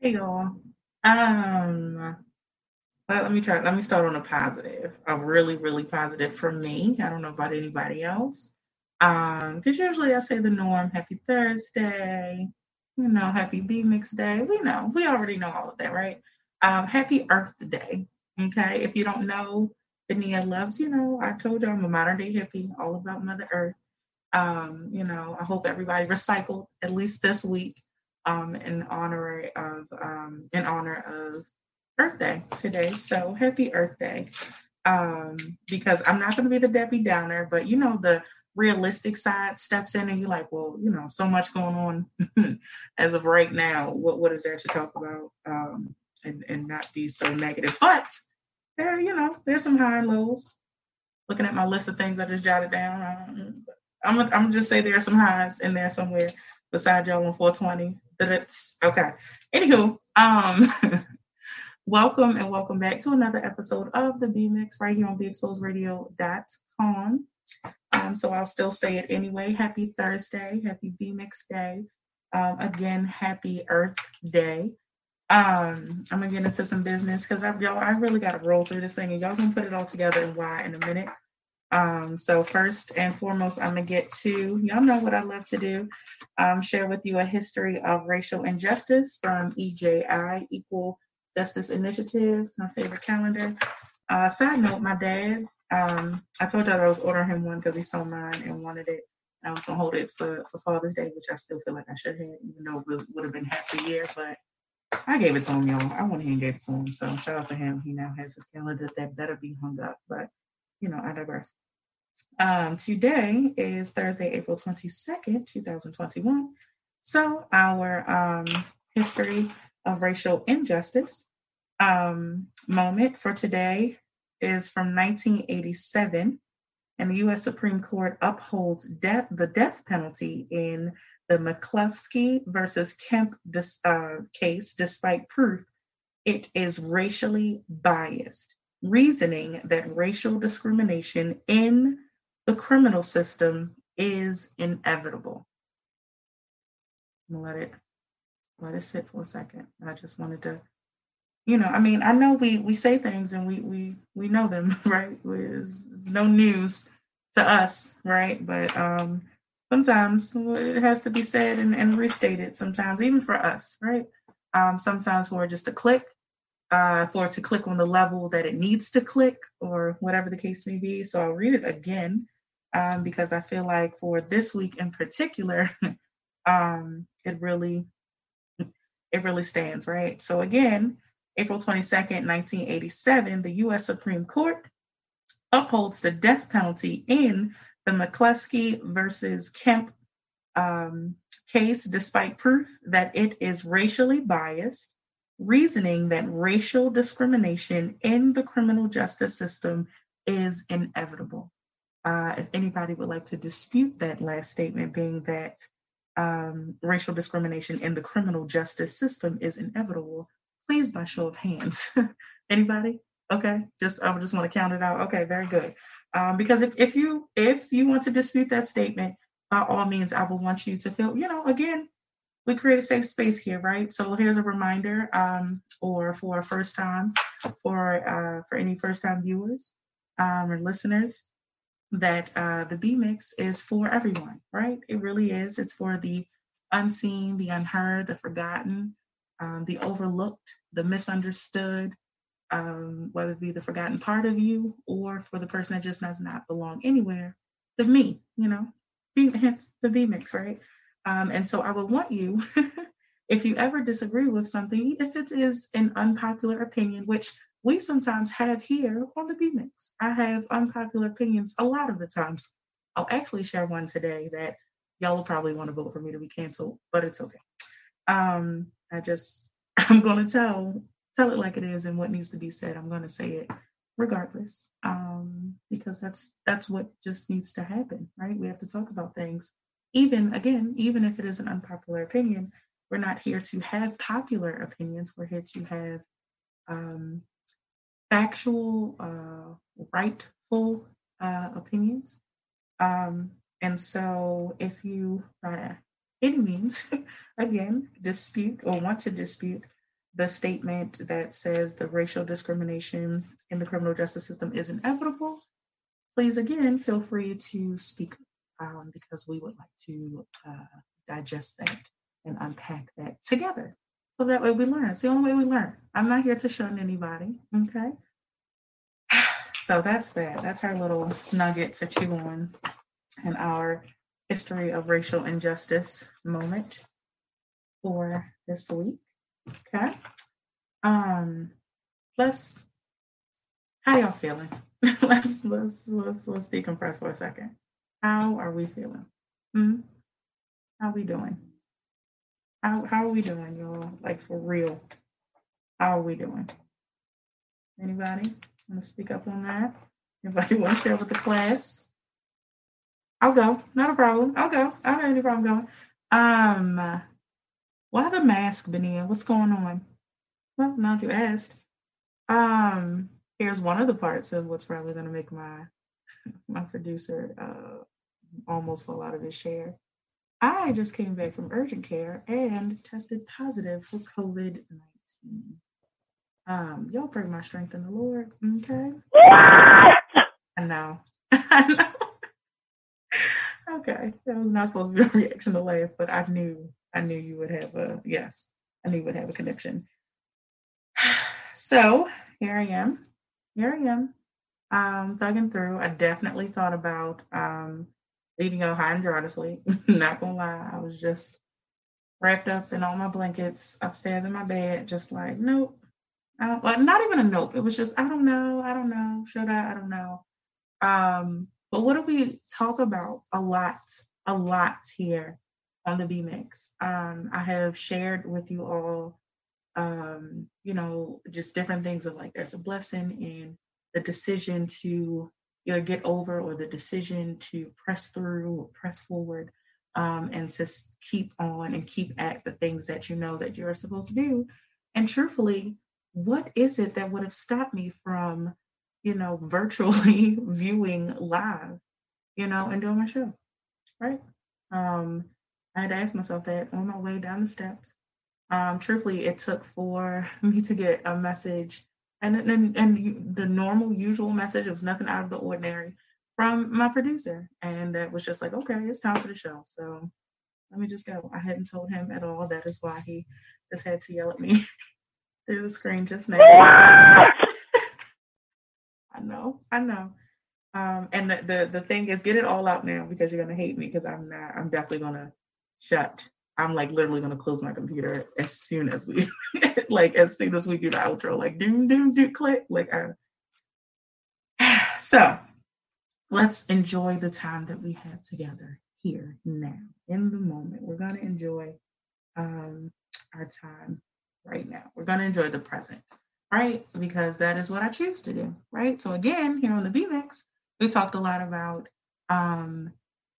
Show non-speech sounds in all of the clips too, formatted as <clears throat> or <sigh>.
Hey y'all. Um, let me try. Let me start on a positive. A really, really positive for me. I don't know about anybody else. Um, because usually I say the norm. Happy Thursday. You know, happy B Mix Day. We know. We already know all of that, right? Um, happy Earth Day. Okay. If you don't know, Benia loves. You know, I told you I'm a modern day hippie, all about Mother Earth. Um, you know, I hope everybody recycled at least this week um, in honor of um, in honor of Earth Day today. So happy Earth Day! Um, because I'm not going to be the Debbie Downer, but you know the realistic side steps in, and you're like, well, you know, so much going on <laughs> as of right now. What what is there to talk about um, and and not be so negative? But there, you know, there's some high and lows. Looking at my list of things I just jotted down, I'm I'm just say there are some highs in there somewhere beside y'all on 420 But it's okay. Anywho, um, <laughs> welcome and welcome back to another episode of the B Mix right here on BeExposedRadio.com. Um, so I'll still say it anyway. Happy Thursday, happy B Mix Day. Um, again, happy Earth Day. Um, I'm gonna get into some business because I y'all I really gotta roll through this thing and y'all gonna put it all together and why in a minute. Um, so first and foremost, I'm gonna get to y'all know what I love to do. Um, share with you a history of racial injustice from EJI, Equal Justice Initiative, my favorite calendar. Uh, side note, my dad, um, I told y'all I was ordering him one because he saw mine and wanted it. I was gonna hold it for, for Father's Day, which I still feel like I should have, even though it would have been half a year, but I gave it to him, y'all. I went ahead and gave it to him. So shout out to him. He now has his calendar that better be hung up. But you know, I digress. Um, today is Thursday, April 22nd, 2021. So, our um, history of racial injustice um, moment for today is from 1987, and the U.S. Supreme Court upholds death, the death penalty in the McCleskey versus Kemp dis, uh, case, despite proof it is racially biased, reasoning that racial discrimination in the criminal system is inevitable. Let it let it sit for a second. I just wanted to, you know, I mean, I know we we say things and we we we know them, <laughs> right? It's, it's no news to us, right? But um sometimes it has to be said and, and restated sometimes, even for us, right? Um, sometimes for just a click, uh, for it to click on the level that it needs to click, or whatever the case may be. So I'll read it again um, because I feel like for this week in particular, <laughs> um, it really it really stands, right? So again, April 22nd, 1987, the US Supreme Court upholds the death penalty in the McCleskey versus Kemp um, case, despite proof that it is racially biased, reasoning that racial discrimination in the criminal justice system is inevitable. Uh, if anybody would like to dispute that last statement, being that um, racial discrimination in the criminal justice system is inevitable, please by show of hands. <laughs> anybody? Okay, just I just want to count it out. Okay, very good. Um, because if, if you if you want to dispute that statement, by all means, I will want you to feel, you know, again, we create a safe space here, right? So here's a reminder, um, or for first time, for uh, for any first time viewers um, or listeners, that uh, the B mix is for everyone, right? It really is. It's for the unseen, the unheard, the forgotten, um, the overlooked, the misunderstood, um, whether it be the forgotten part of you or for the person that just does not belong anywhere, the me, you know, B, hence the B mix, right? Um, and so I would want you, <laughs> if you ever disagree with something, if it is an unpopular opinion, which we sometimes have here on the B Mix. I have unpopular opinions a lot of the times. I'll actually share one today that y'all will probably want to vote for me to be canceled, but it's okay. Um, I just <laughs> I'm gonna tell tell it like it is and what needs to be said. I'm gonna say it regardless. Um, because that's that's what just needs to happen, right? We have to talk about things. Even again, even if it is an unpopular opinion, we're not here to have popular opinions. We're here to have um, factual, uh, rightful uh, opinions. Um, and so, if you, by any means, <laughs> again, dispute or want to dispute the statement that says the racial discrimination in the criminal justice system is inevitable, please again feel free to speak um, because we would like to uh, digest that and unpack that together. So that way we learn. It's the only way we learn. I'm not here to shun anybody. Okay. <sighs> So that's that. That's our little nugget to chew on and our history of racial injustice moment for this week. Okay. Um, let's how y'all feeling? <laughs> let's let's let's let's decompress for a second. How are we feeling? Hmm? How we doing? How how are we doing, y'all? Like for real. How are we doing? Anybody want to speak up on that? Anybody want to share with the class? I'll go. Not a problem. I'll go. I don't have any problem going. Um, why the mask, Benia? What's going on? Well, now you asked. Um, here's one of the parts of what's probably going to make my <laughs> my producer uh, almost fall out of his chair. I just came back from urgent care and tested positive for COVID 19. Um, y'all pray my strength in the Lord, okay? I know. <laughs> I know. Okay. That was not supposed to be a <laughs> reaction to laugh, but I knew I knew you would have a yes. I knew you would have a connection. <sighs> So here I am. Here I am. Um, thugging through. I definitely thought about um leaving out high and dry this week. Not gonna lie, I was just wrapped up in all my blankets upstairs in my bed, just like, nope. I don't, well, not even a nope. It was just, I don't know, I don't know. Should I? I don't know. Um, but what do we talk about a lot, a lot here on the B Mix? Um, I have shared with you all, um, you know, just different things of like there's a blessing in the decision to either get over or the decision to press through or press forward um, and to keep on and keep at the things that you know that you're supposed to do. And truthfully, what is it that would have stopped me from, you know, <laughs> virtually viewing live, you know, and doing my show, right? Um, I had to ask myself that on my way down the steps. Um, truthfully, it took for <laughs> me to get a message and and and the normal usual message. It was nothing out of the ordinary from my producer, and that was just like, okay, it's time for the show. So let me just go. I hadn't told him at all. That is why he just had to yell at me <laughs> through the screen just now. Know, I know. Um, and the, the the thing is, get it all out now because you're gonna hate me because I'm not. I'm definitely gonna shut. I'm like literally gonna close my computer as soon as we <laughs> like as soon as we do the outro, like doom doom doom click. Like I <sighs> so let's enjoy the time that we have together here now in the moment. We're gonna enjoy um our time right now. We're gonna enjoy the present, right? Because that is what I choose to do, right? So again, here on the B Mix, we talked a lot about um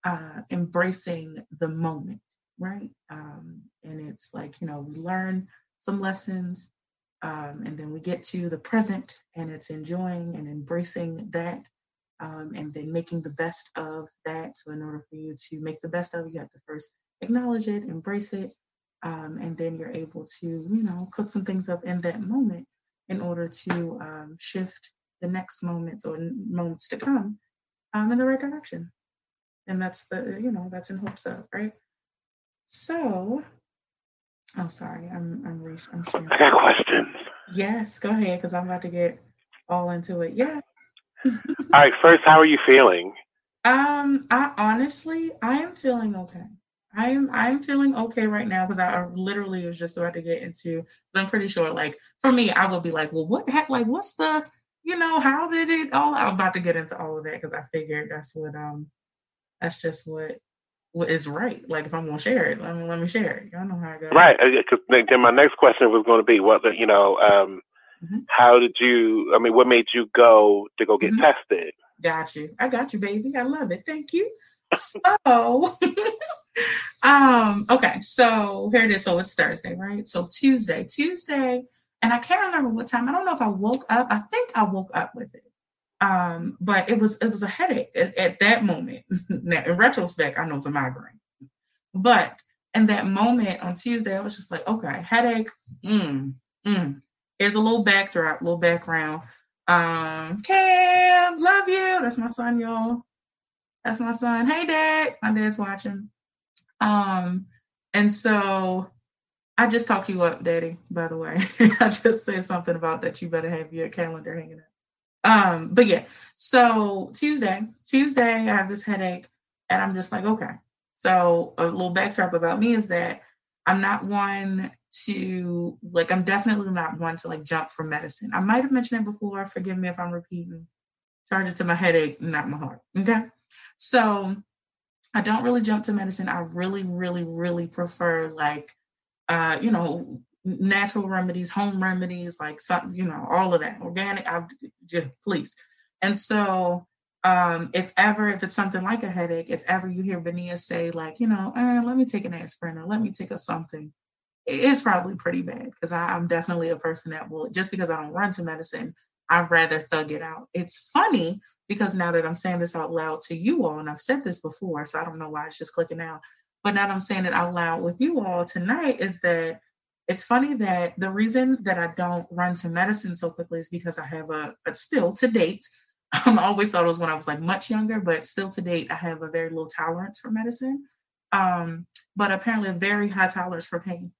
uh embracing the moment, right? Um, and it's like, you know, we learn some lessons. Um, and then we get to the present and it's enjoying and embracing that um, and then making the best of that. So, in order for you to make the best of it, you have to first acknowledge it, embrace it, um, and then you're able to, you know, cook some things up in that moment in order to um, shift the next moments or moments to come um, in the right direction. And that's the, you know, that's in hopes of, right? So, Oh, sorry. I'm I'm re- I'm sharing. I got questions. Yes, go ahead, because I'm about to get all into it. Yeah. all right. First, how are you feeling? Um, I honestly, I am feeling okay. I am I'm feeling okay right now because I, I, literally was just about to get into. I'm pretty sure, like for me, I would be like, well, what heck? like what's the you know how did it all? I'm about to get into all of that because I figured that's what um that's just what what is right. Like if I'm gonna share it, let me let me share it. Y'all know how I go. Right. Because uh, then my next question was going to be what you know. Um, mm-hmm. How did you? I mean, what made you go to go get mm-hmm. tested? got you. I got you, baby. I love it. Thank you. So, <laughs> um, okay, so here it is. So it's Thursday, right? So Tuesday, Tuesday, and I can't remember what time. I don't know if I woke up. I think I woke up with it. Um, but it was it was a headache at, at that moment. <laughs> now, in retrospect, I know it's a migraine, but in that moment on Tuesday, I was just like, okay, headache. Mm, mm. Here's a little backdrop, little background. Um, Cam, love you. That's my son, y'all. That's my son. Hey, dad. My dad's watching. Um, and so I just talked you up, Daddy, by the way. <laughs> I just said something about that you better have your calendar hanging up. Um, but yeah, so Tuesday, Tuesday, I have this headache, and I'm just like, okay. So a little backdrop about me is that I'm not one to like I'm definitely not one to like jump for medicine. I might have mentioned it before. Forgive me if I'm repeating. Charge it to my headache, not my heart. Okay. So I don't really jump to medicine. I really, really, really prefer like uh, you know, natural remedies, home remedies, like some, you know, all of that. Organic, I just please. And so um, if ever, if it's something like a headache, if ever you hear Benia say, like, you know, eh, let me take an aspirin or let me take a something, it's probably pretty bad because I'm definitely a person that will, just because I don't run to medicine, I'd rather thug it out. It's funny because now that I'm saying this out loud to you all, and I've said this before, so I don't know why it's just clicking out, but now that I'm saying it out loud with you all tonight is that it's funny that the reason that I don't run to medicine so quickly is because I have a, a still to date, <laughs> um, I always thought it was when I was like much younger, but still to date, I have a very low tolerance for medicine. Um, but apparently a very high tolerance for pain.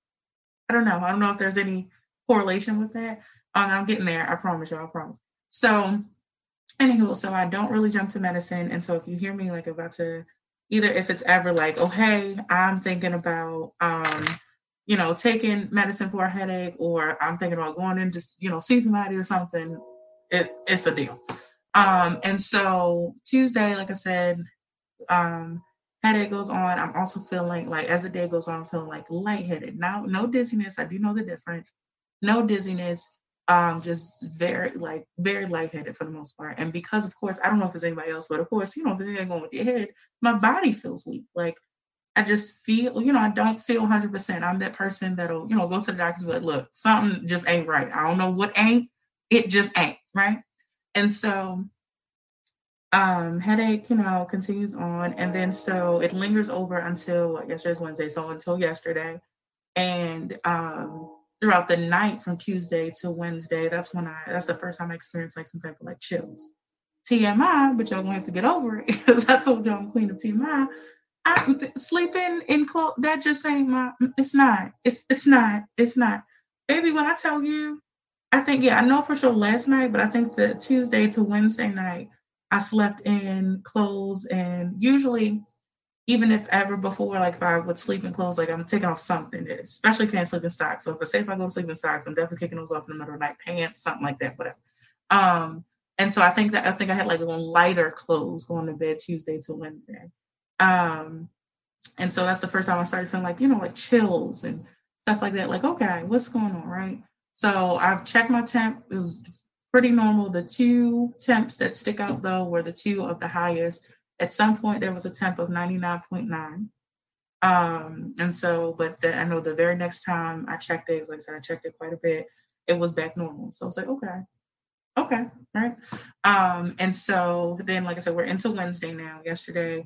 I don't know. I don't know if there's any correlation with that. I'm getting there. I promise you. I promise. So, anywho, so I don't really jump to medicine. And so if you hear me like about to, either if it's ever like, oh hey, I'm thinking about, um, you know, taking medicine for a headache, or I'm thinking about going in to, you know, see somebody or something, it, it's a deal. Um, and so Tuesday, like I said, um, headache goes on. I'm also feeling like as the day goes on, I'm feeling like lightheaded. Now, no dizziness. I do know the difference. No dizziness. Um, just very like very lightheaded for the most part. And because of course, I don't know if it's anybody else, but of course, you know, if anything going with your head, my body feels weak. Like I just feel, you know, I don't feel 100%. I'm that person that'll, you know, go to the doctor and look, something just ain't right. I don't know what ain't. It just ain't, right? And so um headache, you know, continues on. And then so it lingers over until yesterday's Wednesday. So until yesterday. And um throughout the night from Tuesday to Wednesday, that's when I that's the first time I experienced like some type of like chills. TMI, but y'all gonna have to get over it <laughs> because I told y'all I'm queen of TMI. I sleeping in clothes that just ain't my mm, it's not. It's it's not. It's not. Baby, when I tell you I think, yeah, I know for sure last night, but I think the Tuesday to Wednesday night, I slept in clothes. And usually, even if ever before, like if I would sleep in clothes, like I'm taking off something, especially can't sleep in socks. So if I say if I go to sleep in socks, I'm definitely kicking those off in the middle of the night, pants, something like that, whatever. Um, and so I think that I think I had like a little lighter clothes going to bed Tuesday to Wednesday. Um, and so that's the first time I started feeling like, you know, like chills and stuff like that. Like, okay, what's going on, right? So I've checked my temp. It was pretty normal. The two temps that stick out though were the two of the highest. At some point, there was a temp of 99.9. Um, and so, but the, I know the very next time I checked it, like I said, I checked it quite a bit, it was back normal. So I was like, okay, okay, right. Um, and so then, like I said, we're into Wednesday now. Yesterday,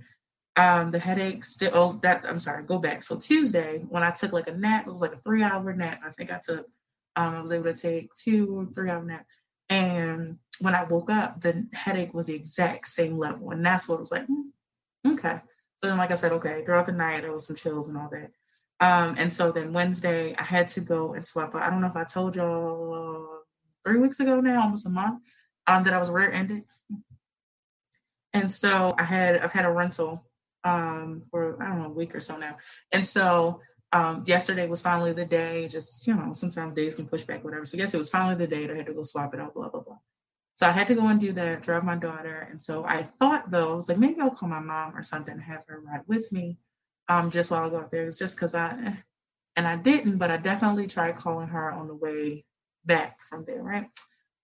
um, the headache still, oh, that, I'm sorry, go back. So Tuesday, when I took like a nap, it was like a three hour nap. I think I took um, I was able to take two or three hour nap. And when I woke up, the headache was the exact same level. And that's what was like, hmm, okay. So then, like I said, okay, throughout the night, there was some chills and all that. Um, and so then Wednesday, I had to go and swap. I don't know if I told y'all three weeks ago now, almost a month, um, that I was rear ended. And so I had, I've had a rental um, for, I don't know, a week or so now. And so um, yesterday was finally the day, just, you know, sometimes days can push back, whatever. So, yes, it was finally the day that I had to go swap it out, blah, blah, blah. So, I had to go and do that, drive my daughter. And so, I thought, though, I was like, maybe I'll call my mom or something and have her ride with me um, just while I go out there. It's just because I, and I didn't, but I definitely tried calling her on the way back from there, right?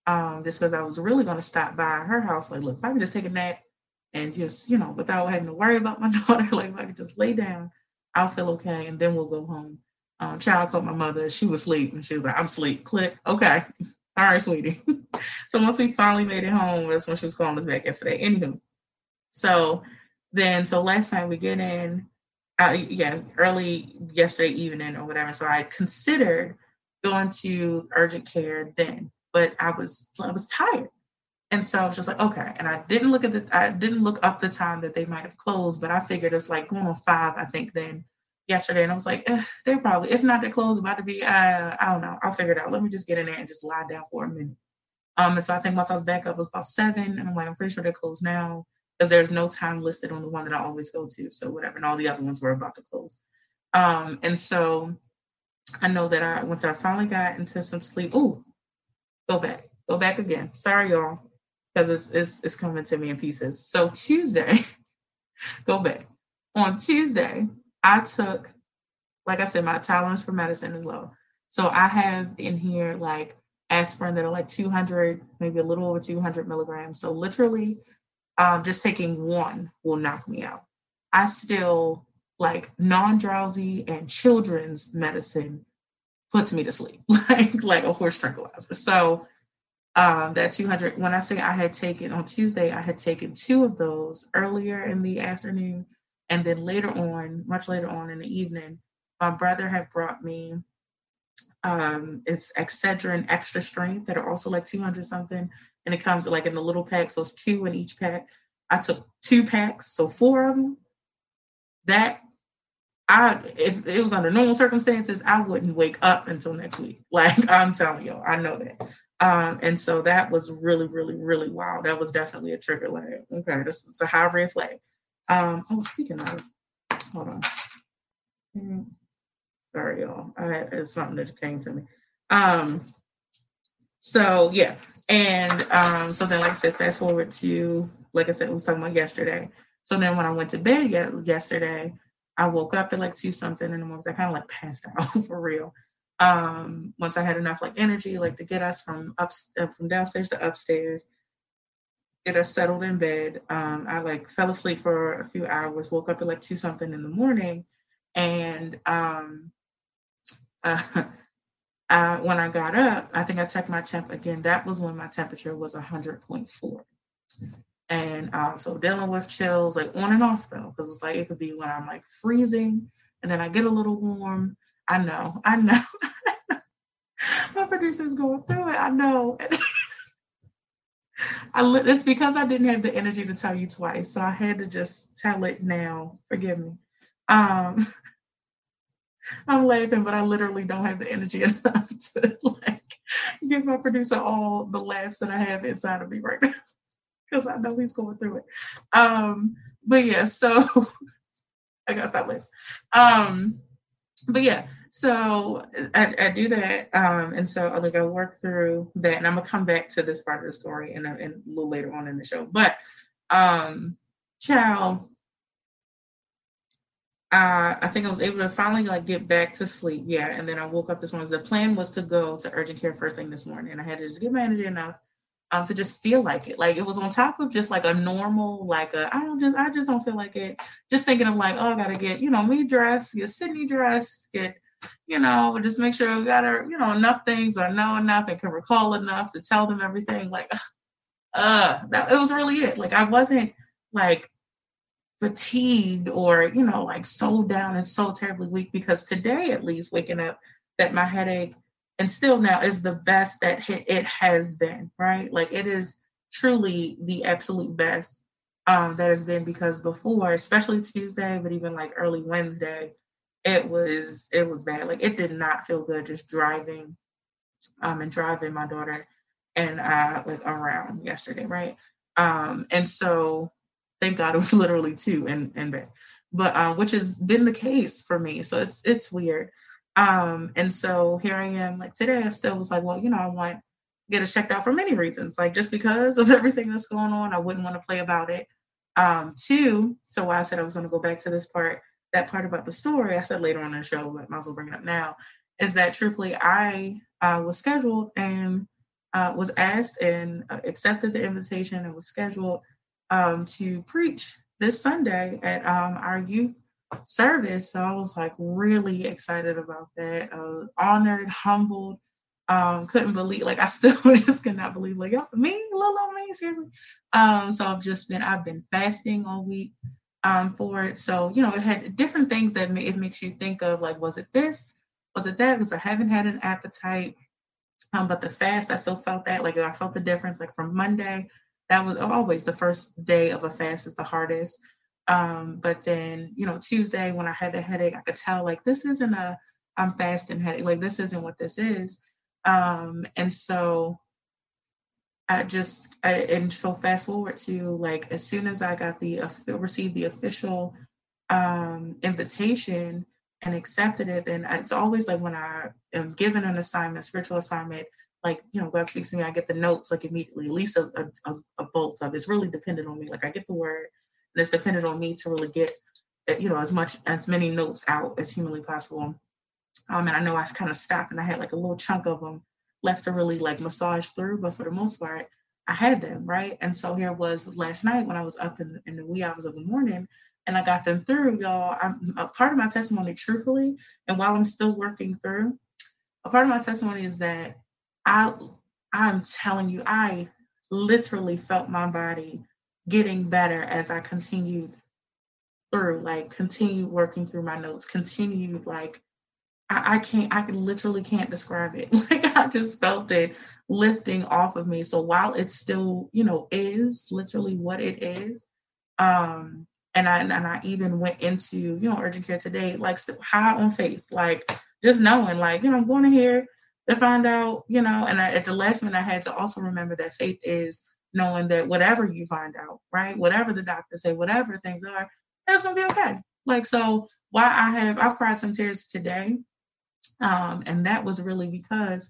Um, just because I was really gonna stop by her house, like, look, if I can just take a nap and just, you know, without having to worry about my <laughs> daughter, like if I could just lay down, I'll feel okay, and then we'll go home. Um, child called my mother, she was asleep, and she was like, I'm asleep. Click, okay. All right, sweetie. <laughs> so once we finally made it home, that's when she was calling us back yesterday. Anywho, so then, so last night we get in, uh, yeah, early yesterday evening or whatever. So I considered going to urgent care then, but I was I was tired, and so I was just like, okay. And I didn't look at the I didn't look up the time that they might have closed, but I figured it's like going on five, I think then yesterday, and I was like, they're probably if not they're closed, about to be. Uh, I don't know. I'll figure it out. Let me just get in there and just lie down for a minute. Um, and so I think once I was back up, it was about seven, and I'm like, I'm pretty sure they're closed now because there's no time listed on the one that I always go to. So whatever, and all the other ones were about to close. Um, and so I know that I once I finally got into some sleep. Oh, go back, go back again. Sorry, y'all, because it's, it's it's coming to me in pieces. So Tuesday, <laughs> go back. On Tuesday, I took, like I said, my tolerance for medicine is low. So I have in here like aspirin that are like 200, maybe a little over 200 milligrams. So literally um, just taking one will knock me out. I still like non-drowsy and children's medicine puts me to sleep <laughs> like like a horse tranquilizer. So um, that 200 when I say I had taken on Tuesday, I had taken two of those earlier in the afternoon, and then later on, much later on in the evening, my brother had brought me um, it's Excedrin extra strength that are also like 200 something and it comes like in the little pack. So it's two in each pack. I took two packs, so four of them. That I, if it was under normal circumstances, I wouldn't wake up until next week. <laughs> Like I'm telling you, I know that. Um, and so that was really, really, really wild. That was definitely a trigger. Like, okay, this is a high red flag. Um, oh, speaking of, hold on. Mm, sorry, y'all. I had it's something that came to me. Um, so yeah, and um, so then, like I said, fast forward to, like I said, we was talking about yesterday. So then when I went to bed yesterday, I woke up at like two something in the morning. I kind of like passed <laughs> out for real. Um, once I had enough like energy, like to get us from up uh, from downstairs to upstairs, get us settled in bed. Um, I like fell asleep for a few hours, woke up at like two something in the morning, and um, <laughs> uh, uh, when I got up, I think I checked my temp again. That was when my temperature was 100.4. And um, so dealing with chills, like on and off though, because it's like it could be when I'm like freezing and then I get a little warm. I know, I know. <laughs> my producer's going through it. I know. <laughs> I it's because I didn't have the energy to tell you twice, so I had to just tell it now. Forgive me. Um, <laughs> I'm laughing, but I literally don't have the energy <laughs> enough to like give my producer all the laughs that I have inside of me right now because I know he's going through it. Um, but yeah, so <laughs> I gotta stop. Um, but yeah, so I, I do that, um, and so I like I work through that, and I'm gonna come back to this part of the story in a, in a little later on in the show. But um, child, uh, I think I was able to finally like get back to sleep. Yeah, and then I woke up this morning. The plan was to go to urgent care first thing this morning, and I had to just get my energy enough um, to just feel like it. Like it was on top of just like a normal, like a I don't just I just don't feel like it. Just thinking of like, oh, I gotta get you know me dressed, get Sydney dressed, get you know, just make sure we got our, you know enough things or know enough and can recall enough to tell them everything. Like, <laughs> uh, that it was really it. Like I wasn't like fatigued or you know like so down and so terribly weak because today at least waking up that my headache and still now is the best that it has been right like it is truly the absolute best um that has been because before especially tuesday but even like early wednesday it was it was bad like it did not feel good just driving um and driving my daughter and uh like around yesterday right um and so thank God it was <laughs> literally two and and bed, but um, which has been the case for me. So it's it's weird. Um, and so here I am, like today, I still was like, well, you know, I want get it checked out for many reasons, like just because of <laughs> everything that's going on, I wouldn't want to play about it. Um, two, so why I said I was going to go back to this part, that part about the story, I said later on in the show, but might as well bring it up now, is that truthfully, I uh, was scheduled and uh, was asked and uh, accepted the invitation and was scheduled um, to preach this Sunday at um, our youth service. So I was like really excited about that. Uh, honored, humbled. Um, couldn't believe, like I <laughs> still just could not believe, like yo, me, little old me, seriously. Um, so I've just been, I've been fasting all week um for it. So you know, it had different things that it makes you think of, like, was it this? Was it that? Because I haven't had an appetite. Um, but the fast, I still felt that, like I felt the difference, like from Monday. That was always the first day of a fast is the hardest. Um, but then, you know, Tuesday when I had the headache, I could tell like this isn't a I'm fasting headache, like this isn't what this is. Um, and so I just and so fast forward to like as soon as I got the uh, received the official um invitation and accepted it, then it's always like when I am given an assignment, spiritual assignment, like you know, God speaks to me, I get the notes like immediately, at least a, a, a bolt of it's really dependent on me. Like I get the word, and it's dependent on me to really get uh, you know as much as many notes out as humanly possible um and i know i kind of stopped and i had like a little chunk of them left to really like massage through but for the most part i had them right? And so here was last night when i was up in, in the wee hours of the morning and i got them through y'all. I'm a part of my testimony truthfully and while i'm still working through a part of my testimony is that i i'm telling you i literally felt my body getting better as I continued through, like continued working through my notes, continued like I, I can't I literally can't describe it. <laughs> Like I just felt it lifting off of me. So while it still, you know, is literally what it is, um, and I and I even went into, you know, urgent care today, like high on faith, like just knowing, like, you know, I'm going to here to find out, you know, and I, at the last minute I had to also remember that faith is knowing that whatever you find out, right, whatever the doctors say, whatever things are, it's gonna be okay. Like so, why I have I've cried some tears today, um, and that was really because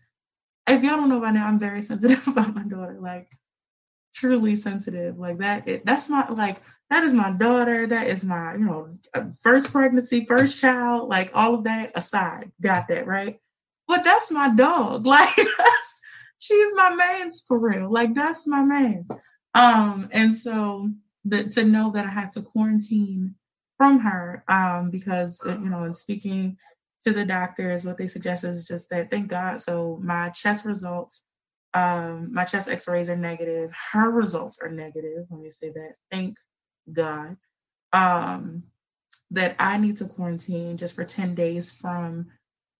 if y'all don't know by now, I'm very <laughs> sensitive about my daughter, like truly sensitive. Like that, it, that's my like that is my daughter. That is my you know uh, first pregnancy, first child, like all of that aside, got that right. But that's my dog. <laughs> Like that's she's my man's for real. Like that's my man's. Um, and so the, to know that I have to quarantine from her, um, because uh, you know, in speaking to the doctors, what they suggest is just that thank God. So my chest results, um, my chest x-rays are negative, her results are negative. Let me say that. Thank God. Um, that I need to quarantine just for 10 days from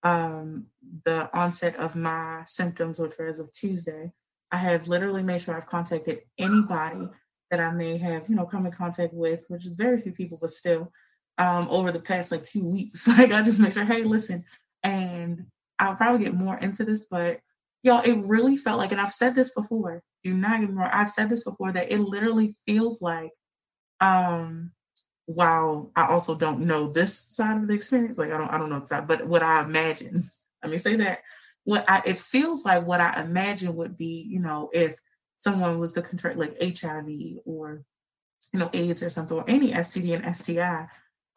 um, the onset of my symptoms, which were as of Tuesday, I have literally made sure I've contacted anybody that I may have, you know, come in contact with, which is very few people, but still, um, over the past like two weeks. <laughs> Like I just make sure, hey, listen, and I'll probably get more into this, but y'all, it really felt like, and I've said this before, do not get wrong, I've said this before that it literally feels like um while I also don't know this side of the experience, like I don't I don't know side, but what I imagine, <laughs> let me say that what I it feels like what I imagine would be, you know, if someone was to contract like HIV or you know AIDS or something or any STD and STI,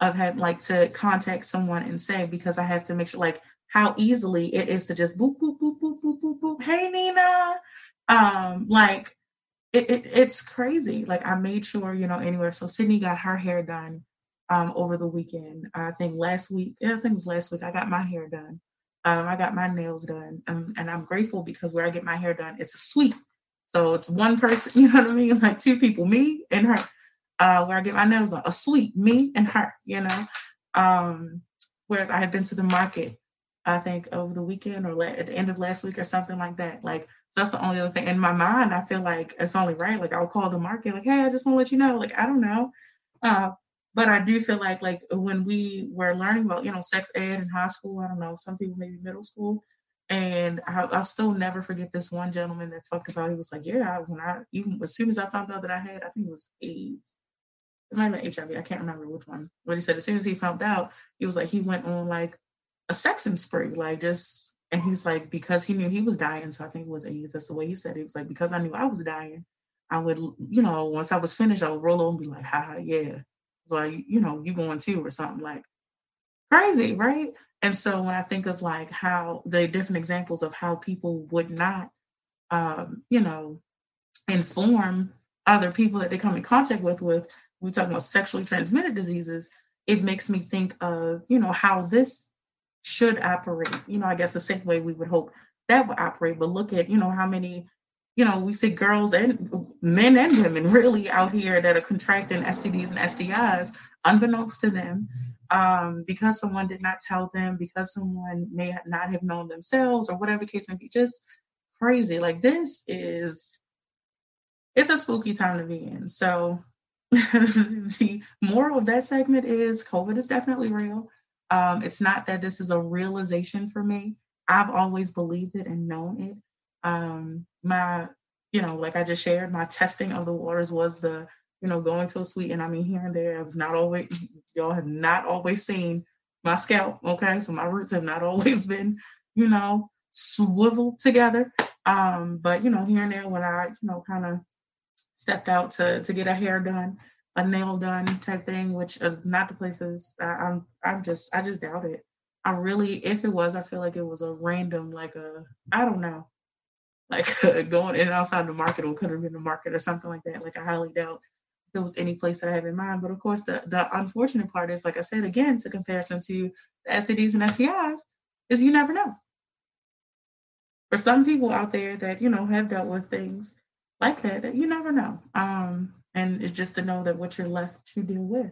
I've had like to contact someone and say because I have to make sure like how easily it is to just boop boop boop boop boop boop boop. Hey Nina, um, like it, it, it's crazy. Like I made sure, you know, anywhere. So Sydney got her hair done um, over the weekend. I think last week, yeah, I think it was last week, I got my hair done. Um, I got my nails done. Um, and I'm grateful because where I get my hair done, it's a suite. So it's one person, <laughs> you know what I mean? Like two people, me and her. Uh, where I get my nails a suite, me and her, you know. Um, whereas I had been to the market, I think over the weekend or at the end of last week or something like that. Like so that's the only other thing. In my mind, I feel like it's only right. Like I'll call the market, like, hey, I just want to let you know. Like, I don't know. Uh, but I do feel like like when we were learning about, you know, sex ed in high school, I don't know, some people maybe middle school. And I, will still never forget this one gentleman that talked about. He was like, "Yeah, when I even as soon as I found out that I had, I think it was AIDS, it might have been HIV. I can't remember which one. But he said as soon as he found out, he was like he went on like a sexing spree, like just and he's like, because he knew he was dying, so I think it was AIDS. That's the way he said it. He was like, because I knew I was dying, I would, you know, once I was finished, I would roll over and be like, ha, yeah. So, I, you know, you going too or something like crazy, right? And so when I think of like how the different examples of how people would not um, you know, inform other people that they come in contact with with we're talking about sexually transmitted diseases, it makes me think of, you know, how this should operate. You know, I guess the same way we would hope that would operate. But look at, you know, how many, you know, we see girls and men and women really out here that are contracting STDs and STIs unbeknownst to them um, because someone did not tell them, because someone may not have known themselves or whatever case may be. Just crazy. Like this is, it's a spooky time to be in. So <laughs> the moral of that segment is COVID is definitely real. Um, it's not that this is a realization for me. I've always believed it and known it. Um, my, you know, like I just shared, my testing of the waters was the, you know, going to a suite. And I mean, here and there, I was not always, <laughs> y'all have not always seen my scalp. Okay. So my roots have not <laughs> always been, you know, swivel together. Um, but, you know, here and there, when I, you know, kind of stepped out to to get a hair done, a nail done type thing, which are not the places I'm I'm just I just doubt it. I really, if it was, I feel like it was a random, like a I don't know, <laughs> like going in and outside the market or could have been the market or something like that. Like I highly doubt there was any place that I have in mind. But of course, the the unfortunate part is, like I said again, to comparison to the STDs and STIs, is you never know. For some people out there that you know have dealt with things like that you never know. Um, and it's just to know that what you're left to deal with.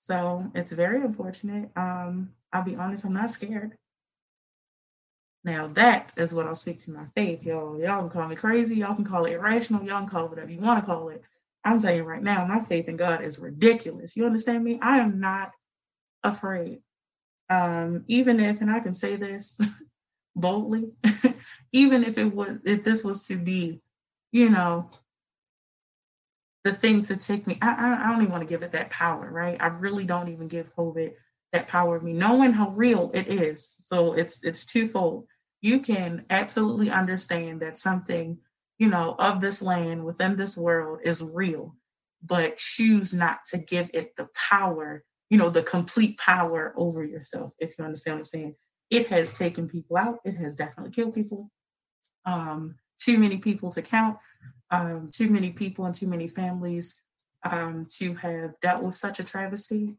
So it's very unfortunate. Um, I'll be honest, I'm not scared. Now that is what I'll speak to my faith, y'all. Y'all can call me crazy, y'all can call it irrational, y'all can call it whatever you want to call it. I'm telling you right now, my faith in God is ridiculous. You understand me? I am not afraid. Um, even if, and I can say this <laughs> boldly, <laughs> even if it was, if this was to be you know, the thing to take me. I, I, I don't even want to give it that power, right? I really don't even give COVID that power of me, knowing how real it is. So it's it's twofold. You can absolutely understand that something, you know, of this land within this world is real, but choose not to give it the power, you know, the complete power over yourself, if you understand what I'm saying. It has taken people out, it has definitely killed people. Um, too many people to count, um, too many people and too many families um, to have dealt with such a travesty.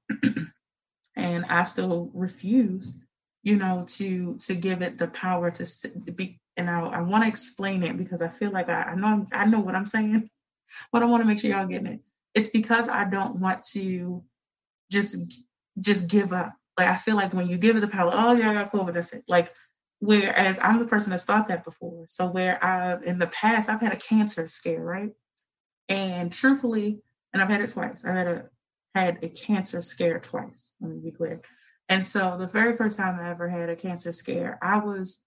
<clears throat> and I still refuse, you know, to to give it the power to be. And I, I want to explain it because I feel like I, I know I know what I'm saying, <laughs> but I want to make sure y'all getting it. It's because I don't want to just just give up. Like I feel like when you give it the power, oh yeah, I got COVID, that's it. Like Whereas I'm the person that's thought that before. So where I've in the past I've had a cancer scare, right? And truthfully, and I've had it twice. I had a had a cancer scare twice. Let me be clear. And so the very first time I ever had a cancer scare, I was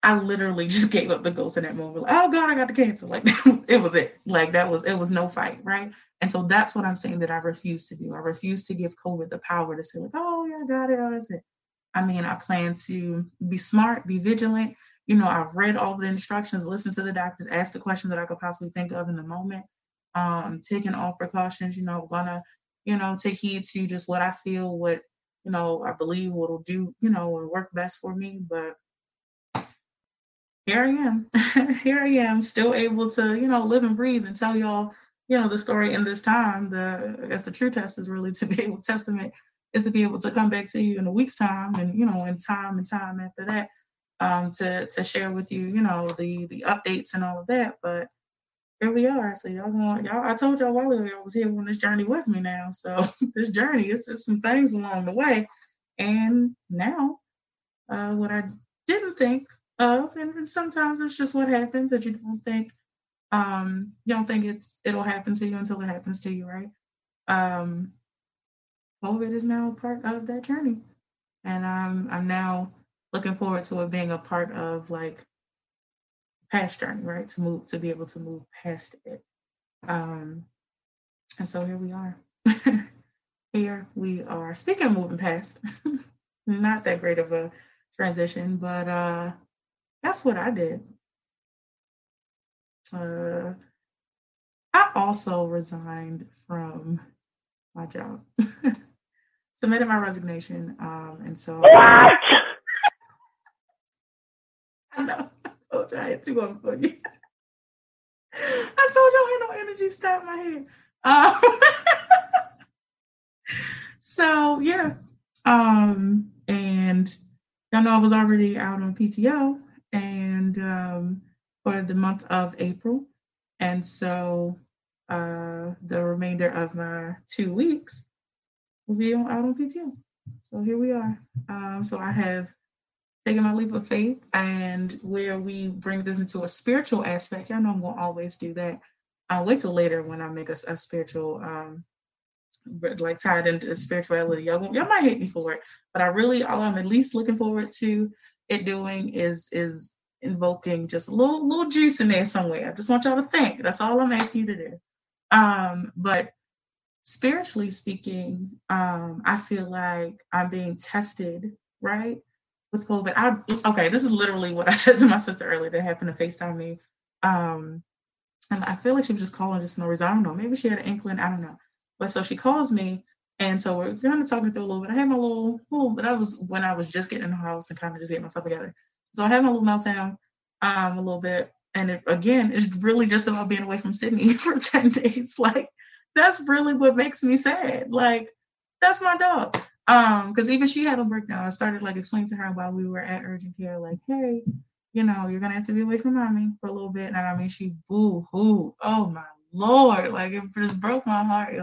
I literally <laughs> just gave up the ghost in that moment. Like, oh God, I got the cancer. Like <laughs> it was it. Like that was it was no fight, right? And so that's what I'm saying that I refuse to do. I refuse to give COVID the power to say, like, oh yeah, I got it. Oh, that's it. I mean, I plan to be smart, be vigilant. You know, I've read all the instructions, listened to the doctors, asked the questions that I could possibly think of in the moment, um, taking all precautions, you know, gonna, you know, take heed to just what I feel, what, you know, I believe what'll do, you know, and work best for me. But here I am. <laughs> here I am, still able to, you know, live and breathe and tell y'all, you know, the story in this time. The I guess the true test is really to be able testament is to be able to come back to you in a week's time and you know in time and time after that um to to share with you you know the the updates and all of that. But here we are. So y'all going y'all i told y'all while ago i was here on this journey with me now. So <laughs> this journey is just some things along the way. And now uh what i didn't think of and sometimes it's just what happens that you don't think um you don't think it's it'll happen to you until it happens to you right? Um COVID is now part of that journey. And I'm I'm now looking forward to it being a part of like past journey, right? To move to be able to move past it. Um and so here we are. <laughs> here we are. Speaking of moving past, <laughs> not that great of a transition, but uh that's what I did. Uh I also resigned from my job. <laughs> submitted my resignation. Um, and so what? <laughs> I know. told you I had two of for you. I told you I had no energy stop my head. Um, <laughs> so yeah. Um, and y'all know I was already out on PTO and um for the month of April. And so uh the remainder of my two weeks will be on, out on PTO. So here we are. Um, so I have taken my leap of faith and where we bring this into a spiritual aspect. Y'all know I'm gonna always do that. I'll wait till later when I make a, a spiritual um like tied into spirituality. Y'all, y'all might hate me for it, but I really all I'm at least looking forward to it doing is is invoking just a little little juice in there somewhere. I just want y'all to think. That's all I'm asking you to do. Um, but spiritually speaking, um, I feel like I'm being tested, right? With COVID. I okay, this is literally what <laughs> I said to my sister earlier that happened to FaceTime me. Um, and I feel like she was just calling just for no reason. I don't know. Maybe she had an inkling. I don't know. But so she calls me, and so we're kind of talking through a little bit. I had my little, little, but I was when I was just getting in the house and kind of just getting myself together. So I had my little meltdown, um, a little bit, and it, again, it's really just about being away from Sydney <laughs> for ten days. <laughs> Like that's really what makes me sad. Like that's my dog. Um, because even she had a breakdown. I started like explaining to her while we were at urgent care, like, hey, you know, you're gonna have to be away from mommy for a little bit. And I mean, she boo hoo. Oh my lord, like it just broke my heart.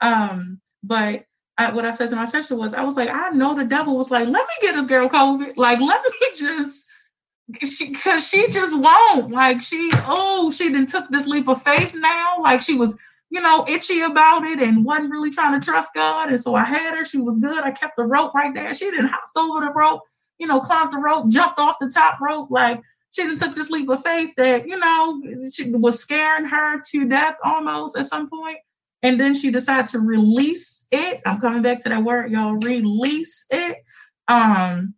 Um, but I, what I said to my sister was, I was like, I know the devil was like, let me get this girl COVID. Like, let me <laughs> just she because she just won't. Like she, oh, she then took this leap of faith now. Like she was, you know, itchy about it and wasn't really trying to trust God. And so I had her. She was good. I kept the rope right there. She didn't house over the rope, you know, climbed the rope, jumped off the top rope. Like she didn't took this leap of faith that, you know, she was scaring her to death almost at some point. And then she decided to release it. I'm coming back to that word, y'all. Release it. Um,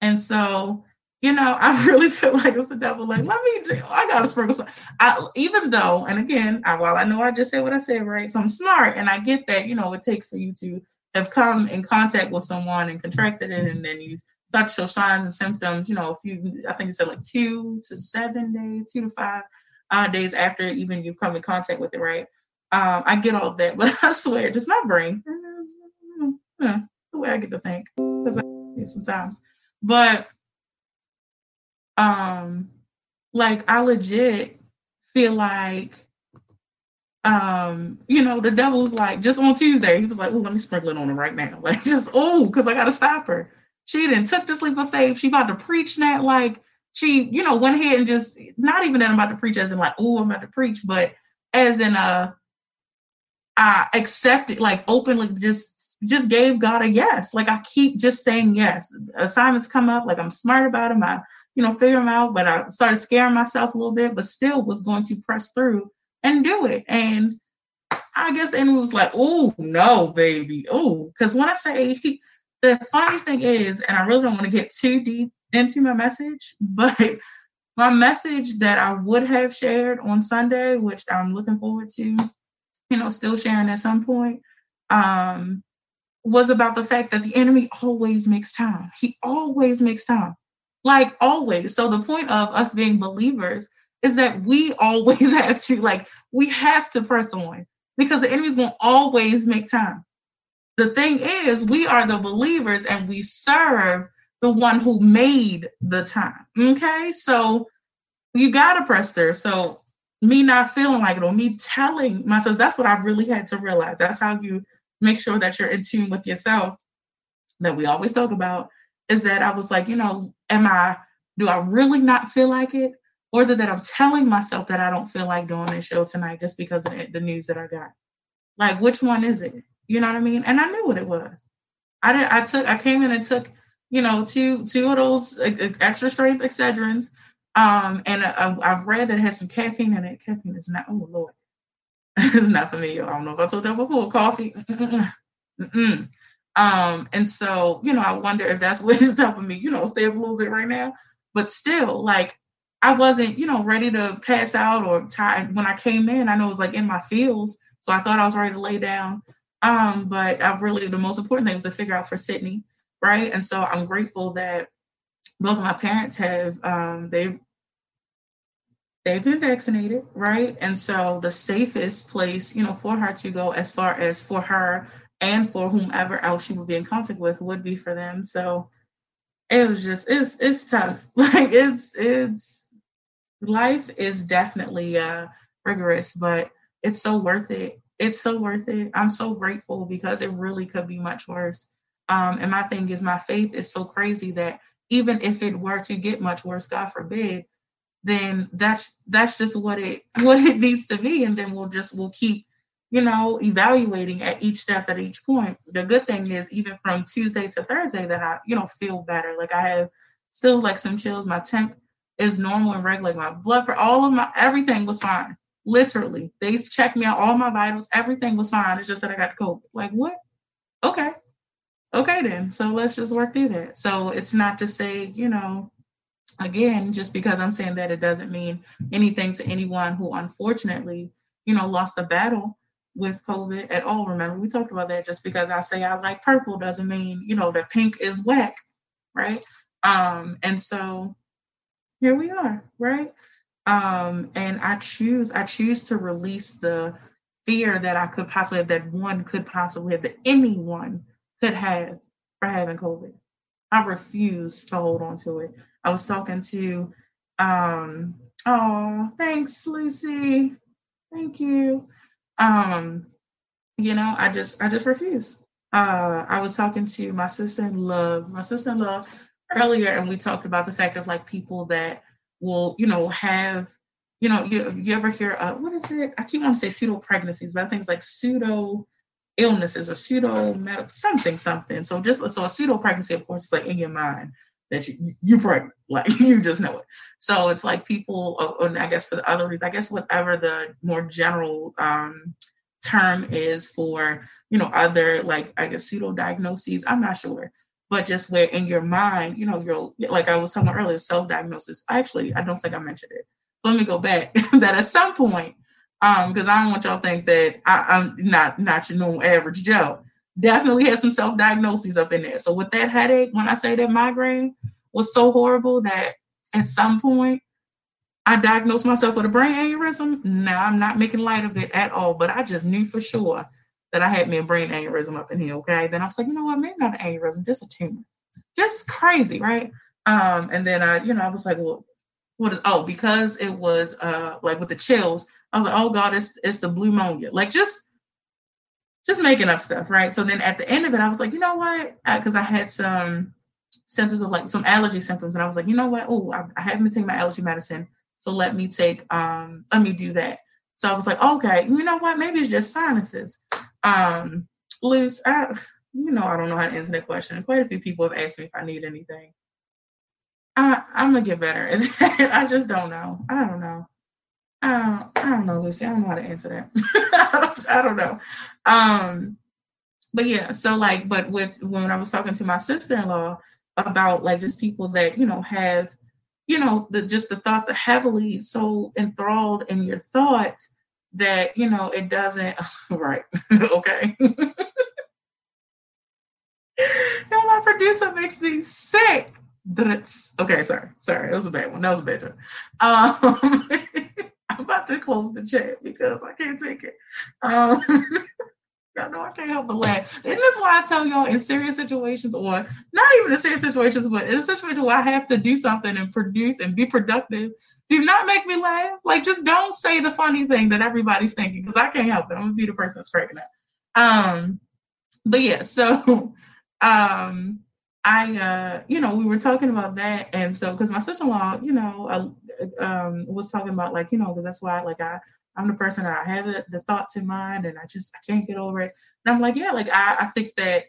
and so you know, I <laughs> really feel like it was the devil. Like, let me, do, I gotta sprinkle some. I, even though, and again, I, while I know I just said what I said, right? So I'm smart, and I get that. You know, it takes for you to have come in contact with someone and contracted it, and then you start to show signs and symptoms. You know, a few, I think it said like two to seven days, two to five uh, days after even you've come in contact with it, right? Um, I get all that, <laughs> but I swear, just my brain, <laughs> the way I get to think, because sometimes, but um like I legit feel like um, you know, the devil's like just on Tuesday, he was like, Oh, let me sprinkle it on her right now. <laughs> Like just oh, because I gotta stop her. She didn't took the sleep of faith. She about to preach that, like she, you know, went ahead and just not even that I'm about to preach as in like, oh, I'm about to preach, but as in uh I accepted like openly just just gave God a yes. Like I keep just saying yes. Assignments come up, like I'm smart about them. I you know, figure them out. But I started scaring myself a little bit, but still was going to press through and do it. And I guess the enemy was like, oh, no, baby. Oh, because when I say he, <laughs> the funny thing is, and I really don't want to get too deep into my message, <laughs> but my message that I would have shared on Sunday, which I'm looking forward to, you know, still sharing at some point, um, was about the fact that the enemy always makes time. He always makes time like always. So the point of us being believers is that we always <laughs> have to, like, we have to press on because the enemy's gonna always make time. The thing is, we are the believers and we serve the one who made the time. Okay, so you gotta press there. So me not feeling like it or me telling myself that's what I really had to realize. That's how you make sure that you're in tune with yourself that we always talk about is that I was like, you know, am I, do I really not feel like it? Or is it that I'm telling myself that I don't feel like doing this show tonight just because of the news that I got? Like, which one is it? You know what I mean? And I knew what it was. I did. I took. I came in and took, you know, two two of those extra strength Excedrins, um, and I, have read that it has some caffeine in it. Caffeine is not. Oh Lord, <laughs> it's not for me. I don't know if I told that before. Coffee. Mm-mm. Mm-mm. Um, and so, you know, I wonder if that's <laughs> what is helping me, you know, stay up a little bit right now. But still, like I wasn't, you know, ready to pass out or tired when I came in. I know it was like in my feels. So I thought I was ready to lay down. Um, but I really the most important thing was to figure out for Sydney, right? And so I'm grateful that both of my parents have um they've they've been vaccinated, right? And so the safest place, you know, for her to go as far as for her and for whomever else she would be in contact with would be for them. So it was just it's it's tough. <laughs> Like it's it's life is definitely uh rigorous, but it's so worth it. It's so worth it. I'm so grateful because it really could be much worse. Um, and my thing is my faith is so crazy that even if it were to get much worse, God forbid, then that's that's just what it <laughs> what it needs to be. And then we'll just we'll keep, you know, evaluating at each step at each point. The good thing is even from Tuesday to Thursday that I, you know, feel better. Like I have still like some chills. My temp is normal and regular. My blood for all of my everything was fine. Literally. They checked me out, all my vitals, everything was fine. It's just that I got COVID. Like what? Okay okay then so let's just work through that so it's not to say you know again just because i'm saying that it doesn't mean anything to anyone who unfortunately you know lost a battle with covid at all remember we talked about that just because i say i like purple doesn't mean you know that pink is whack right um and so here we are right um and i choose i choose to release the fear that i could possibly have that one could possibly have that anyone could have for having COVID. I refuse to hold on to it. I was talking to, um, oh, thanks, Lucy. Thank you. Um, you know, I just, I just refuse. Uh, I was talking to my sister in love, my sister in law earlier, and we talked about the fact of like people that will, you know, have, you know, you, you ever hear, uh, what is it? I keep wanting to say pseudo pregnancies, but it's like pseudo illnesses or pseudo medical something something. So just so a pseudo pregnancy, of course, is like in your mind that you you're pregnant, <laughs> like you just know it. So it's like people, or, or I guess for the other reasons, I guess whatever the more general um, term is for you know other like I guess pseudo diagnoses. I'm not sure. But just where in your mind, you know, you're like I was talking about earlier, self diagnosis. Actually, I don't think I mentioned it. So let me go back. <laughs> that at some point, um, because I don't want y'all to think that I, am not not your normal average Joe. Definitely had some self diagnoses up in there. So with that headache, when I say that migraine was so horrible that at some point I diagnosed myself with a brain aneurysm. Now I'm not making light of it at all, but I just knew for sure that I had me a brain aneurysm up in here. Okay, then I was like, you know what, maybe not an aneurysm, just a tumor, just crazy, right? Um, and then I, you know, I was like, well, what is oh because it was uh like with the chills i was like oh god it's it's the blue monia like just just making up stuff right? So then at the end of it i was like you know what? Because I, I, had some symptoms of like some allergy symptoms and i was like you know what? Oh I, I haven't been taking my allergy medicine so let me take um let me do that. So i was like okay you know what? Maybe it's just sinuses. Um loose I, you know i don't know how to answer that question. Quite a few people have asked me if i need anything. I, I'm gonna get better. <laughs> I just don't know. I don't know. I don't, I don't know, Lucy. I don't know how to answer that. <laughs> I don't know. Um, but yeah, so like, but with when I was talking to my sister-in-law about like just people that you know have, you know, the just the thoughts are heavily so enthralled in your thoughts that you know it doesn't <laughs> right. <laughs> okay. Yo, my producer makes me sick. Okay, sorry, sorry, that was a bad one. That was a bad one. Um, I'm about to close the chat because I can't take it. Um, <laughs> I know I can't help but laugh, and that's why I tell y'all in serious situations, or not even in serious situations, but in a situation where I have to do something and produce and be productive. Do not make me laugh. Like, just don't say the funny thing that everybody's thinking because I can't help it. I'm gonna be the person that's cracking up. Um, but yeah, so <laughs> um I, uh, you know, we were talking about that, and so because my sister-in-law, you know, um, was talking about like, you know, because that's why, like, I, I'm the person that I have the, the thoughts in mind, and I just I can't get over it. And I'm like, yeah, like I, I think that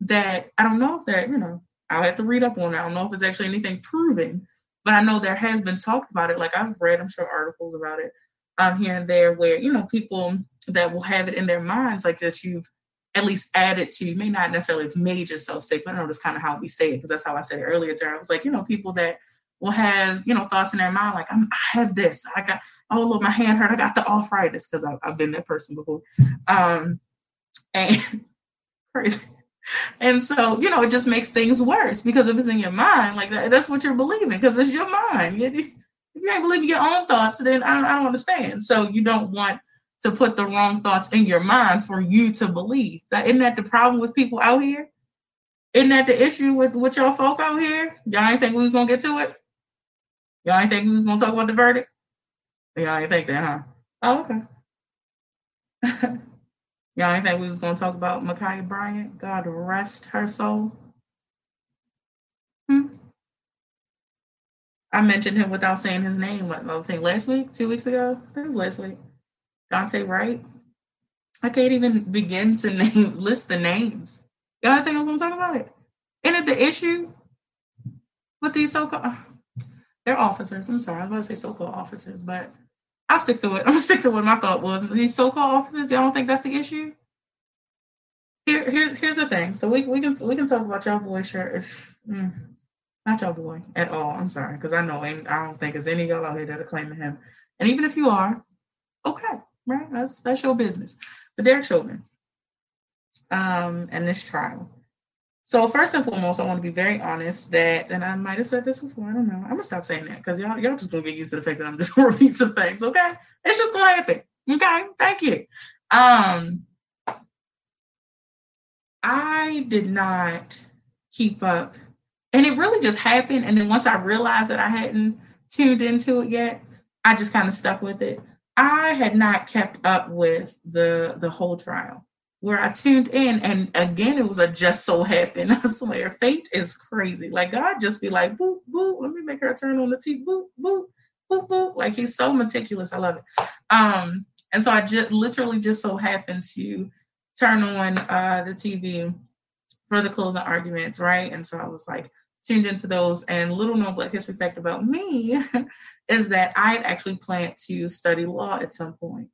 that I don't know if that, you know, I'll have to read up on it. I don't know if it's actually anything proven, but I know there has been talked about it. Like I've read, I'm sure articles about it um here and there where you know people that will have it in their minds like that you've at least added to, you may not necessarily have made yourself sick, but I know that's kind of how we say it, because that's how I said it earlier. Tara. I was like, you know, people that will have, you know, thoughts in their mind, like, I have this, I got, oh, look, my hand hurt, I got the arthritis, because I've been that person before. Um, and <laughs> crazy. And so, you know, it just makes things worse because if it's in your mind, like that, that's what you're believing because it's your mind. If you ain't believing your own thoughts, then I I don't understand. So you don't want to put the wrong thoughts in your mind for you to believe. That isn't that the problem with people out here? Isn't that the issue with with y'all folk out here? Y'all ain't think we was gonna get to it? Y'all ain't think we was gonna talk about the verdict? Y'all ain't think that, huh? Oh, okay. <laughs> Y'all ain't think we was gonna talk about Ma'Khia Bryant? God rest her soul. Hmm. I mentioned him without saying his name. What I think last week, two weeks ago. I was last week. Daunte Wright. I can't even begin to <laughs> name list the names. Y'all think I was gonna talk about it? Isn't it the issue with these so-called they're officers. I'm sorry, I was going to say so-called officers, but I'll stick to it. I'm gonna stick to what my thought was. These so-called officers, y'all don't think that's the issue? Here, here's here's the thing. So we, we can we can talk about y'all boy shirt. Mm, not y'all boy at all. I'm sorry, because I know ain't I don't think there's any y'all out here that are claiming him. And even if you are, okay, right? That's that's your business. But Derek Chauvin, um, and this trial. So first and foremost, I want to be very honest that, and I might have said this before. I don't know. I'm gonna stop saying that because y'all y'all just gonna get used to the fact that I'm just <laughs> gonna repeat some things. Okay, it's just gonna happen. Okay, thank you. Um, I did not keep up, and it really just happened. And then once I realized that I hadn't tuned into it yet, I just kind of stuck with it. I had not kept up with the the whole trial where I tuned in, and again, it was a just so happened. <laughs> I swear, fate is crazy. Like God just be like, boop, boop, let me make her turn on the TV, boop, boop, boop, boop. Like he's so meticulous. I love it. Um, and so I just literally just so happened to turn on uh the TV for the closing arguments, right? And so I was like tuned into those. And little known Black History fact about me <laughs> is that I actually planned to study law at some point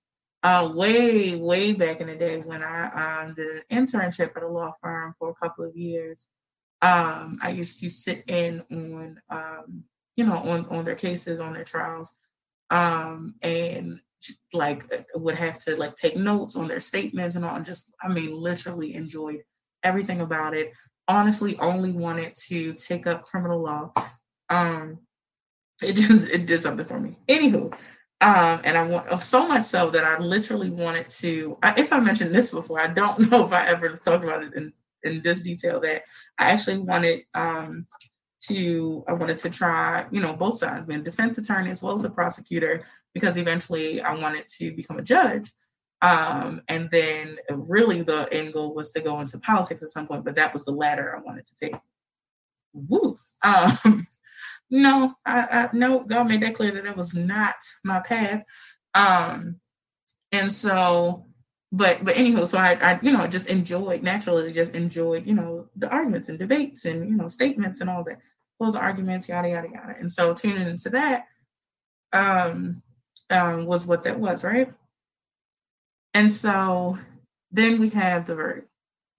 uh, way, way back in the day when I um, did an internship at a law firm for a couple of years. Um, I used to sit in on, um, you know, on, on their cases, on their trials, um, and like would have to like take notes on their statements and all. Just, I mean, literally enjoyed everything about it. Honestly, only wanted to take up criminal law. Um, it just <laughs> it did something for me. Anywho, um, and I want so much so that I literally wanted to. I, if I mentioned this before, I don't <laughs> know if I ever talked about it in in this detail. That I actually wanted um, to. I wanted to try, you know, both sides, being a defense attorney as well as a prosecutor, because eventually I wanted to become a judge. Um, and then really the end goal was to go into politics at some point, but that was the ladder I wanted to take. Woo. <laughs> Um, no, I, I no, God made that clear that it was not my path. Um, and so, but but anywho, so I, I you know just enjoyed naturally just enjoyed you know the arguments and debates and you know statements and all that those arguments yada yada yada. And so tuning into that um, um was what that was right. And so then we have the verdict.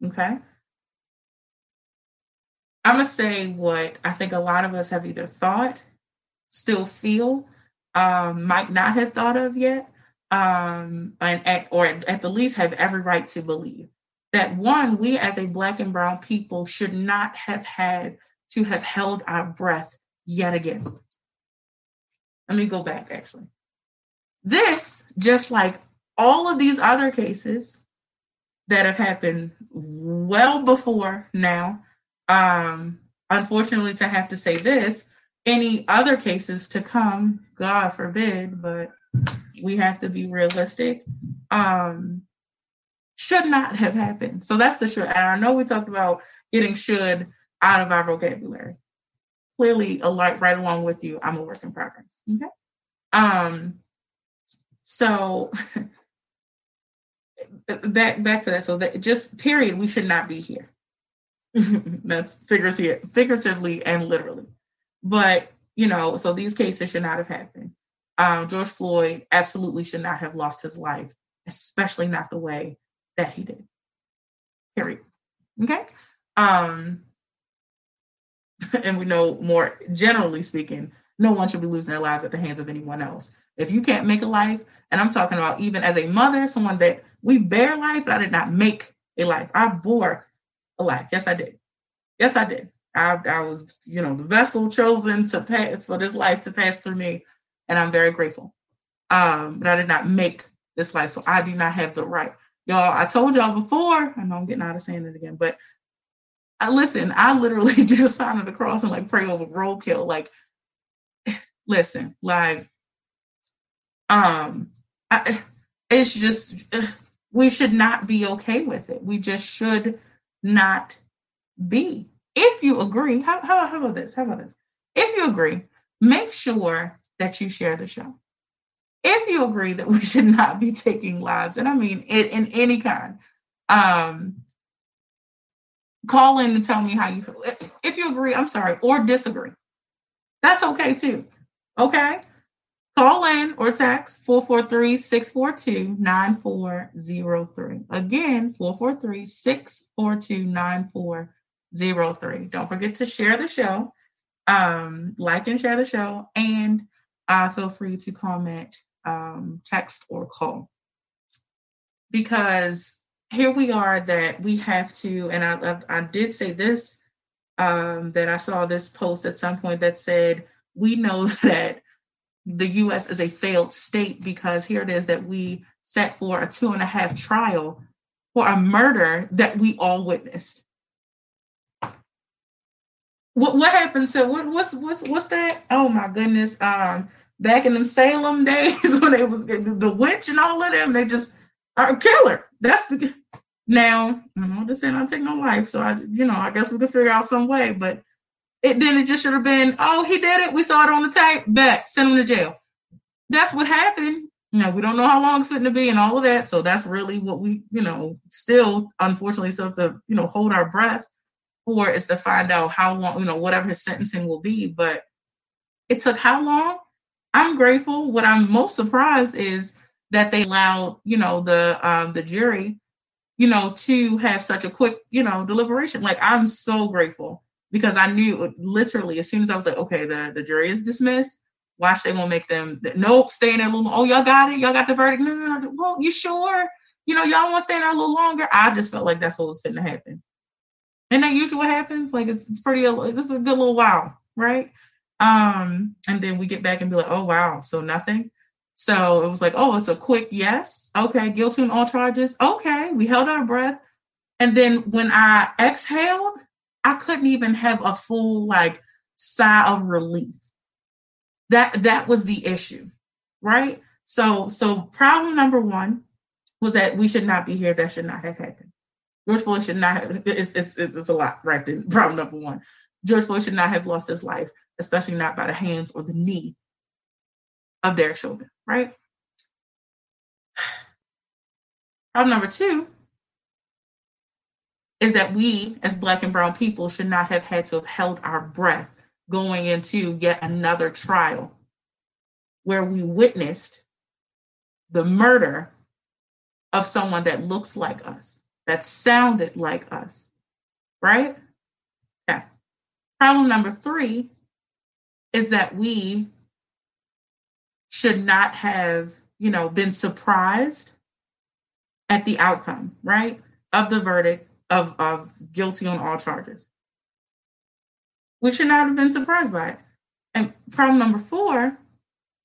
Okay. I'm gonna say what I think a lot of us have either thought, still feel, um, might not have thought of yet, um, and at, or at the least have every right to believe that one, we as a Black and Brown people should not have had to have held our breath yet again. Let me go back actually. This, just like all of these other cases that have happened well before now, um, unfortunately, to have to say this, any other cases to come, God forbid, but we have to be realistic, um, should not have happened. So that's the should. And I know we talked about getting should out of our vocabulary. Clearly, alike right along with you, I'm a work in progress. Okay. Um, so <laughs> back back to that. So that just period, we should not be here. <laughs> That's figurative, figuratively and literally. But, you know, so these cases should not have happened. Um, George Floyd absolutely should not have lost his life, especially not the way that he did. Period. Okay. Um, <laughs> and we know more generally speaking, no one should be losing their lives at the hands of anyone else. If you can't make a life, and I'm talking about even as a mother, someone that we bear life, but I did not make a life. I bore a life. Yes, I did. Yes, I did. I, I was, you know, the vessel chosen to pass for this life to pass through me. and I'm very grateful. Um, but I did not make this life, so I do not have the right. Y'all, I told y'all before, I know I'm getting out of saying it again, but I listen, I literally <laughs> just signed of the cross and like pray over roadkill. Like, <sighs> listen, like, um, I, it's just we should not be okay with it. We just should not be. If you agree, how, how, how about this? How about this? If you agree, make sure that you share the show. If you agree that we <laughs> should not be taking lives, and I mean it in any kind, um, call in and tell me how you feel. If you agree, I'm sorry, or disagree. That's okay too. Okay. Call in or text 443 642 9403. Again, 443 642 9403. Don't forget to share the show, um, like and share the show, and uh, feel free to comment, um, text, or call. Because here we are that we have to, and I, I, I did say this, um, that I saw this post at some point that said, we know <laughs> that the US is a failed state because here it is that we set for a two and a half trial for a murder that we all witnessed. What what happened to what what's what's what's that? Oh my goodness. Um back in them Salem <laughs> days when it was the witch and all of them, they just are a killer. That's the now, I'm not just saying I take no life, so I you know, I guess we could figure out some way, but it then it just should have been, oh, he did it. We saw it on the tape. Bet, send him to jail. That's what happened. Now we don't know how long it's going to be and all of that. So that's really what we, you know, still unfortunately still have to, you know, hold our breath for is to find out how long, you know, whatever his sentencing will be. But it took how long? I'm grateful. What I'm most surprised is that they allowed, you know, the um the jury, you know, to have such a quick, you know, deliberation. Like I'm so grateful because I knew literally as soon as I was like, okay, the, the jury is dismissed. Watch, they gonna make them nope, stay in there a little. Oh, y'all got it, y'all got the verdict. No, no, no. Well, you sure? You know, y'all want to stay in there a little longer. I just felt like that's what was fitting to happen. And that usually what happens. Like it's, it's pretty. This is a good little while, right? Um, and then we get back and be like, oh wow, so nothing. So it was like, oh, it's a quick yes. Okay, guilty on all charges. Okay, we held our breath. And then when I exhaled, I couldn't even have a full like sigh of relief. That that was the issue, right? So so problem number one was that we should not be here. That should not have happened. George Floyd should not have. It's it's it's, it's a lot, right? Problem number one, George Floyd should not have lost his life, especially not by the hands or the knee of Derek Chauvin, right? <sighs> Problem number two is that we as black and brown people should not have had to have held our breath going into yet another trial where we witnessed the murder of someone that looks like us, that sounded like us, right? Yeah. Problem number three is that we should not have, you know, been surprised at the outcome, right, of the verdict of, of guilty on all charges. We should not have been surprised by it. And problem number four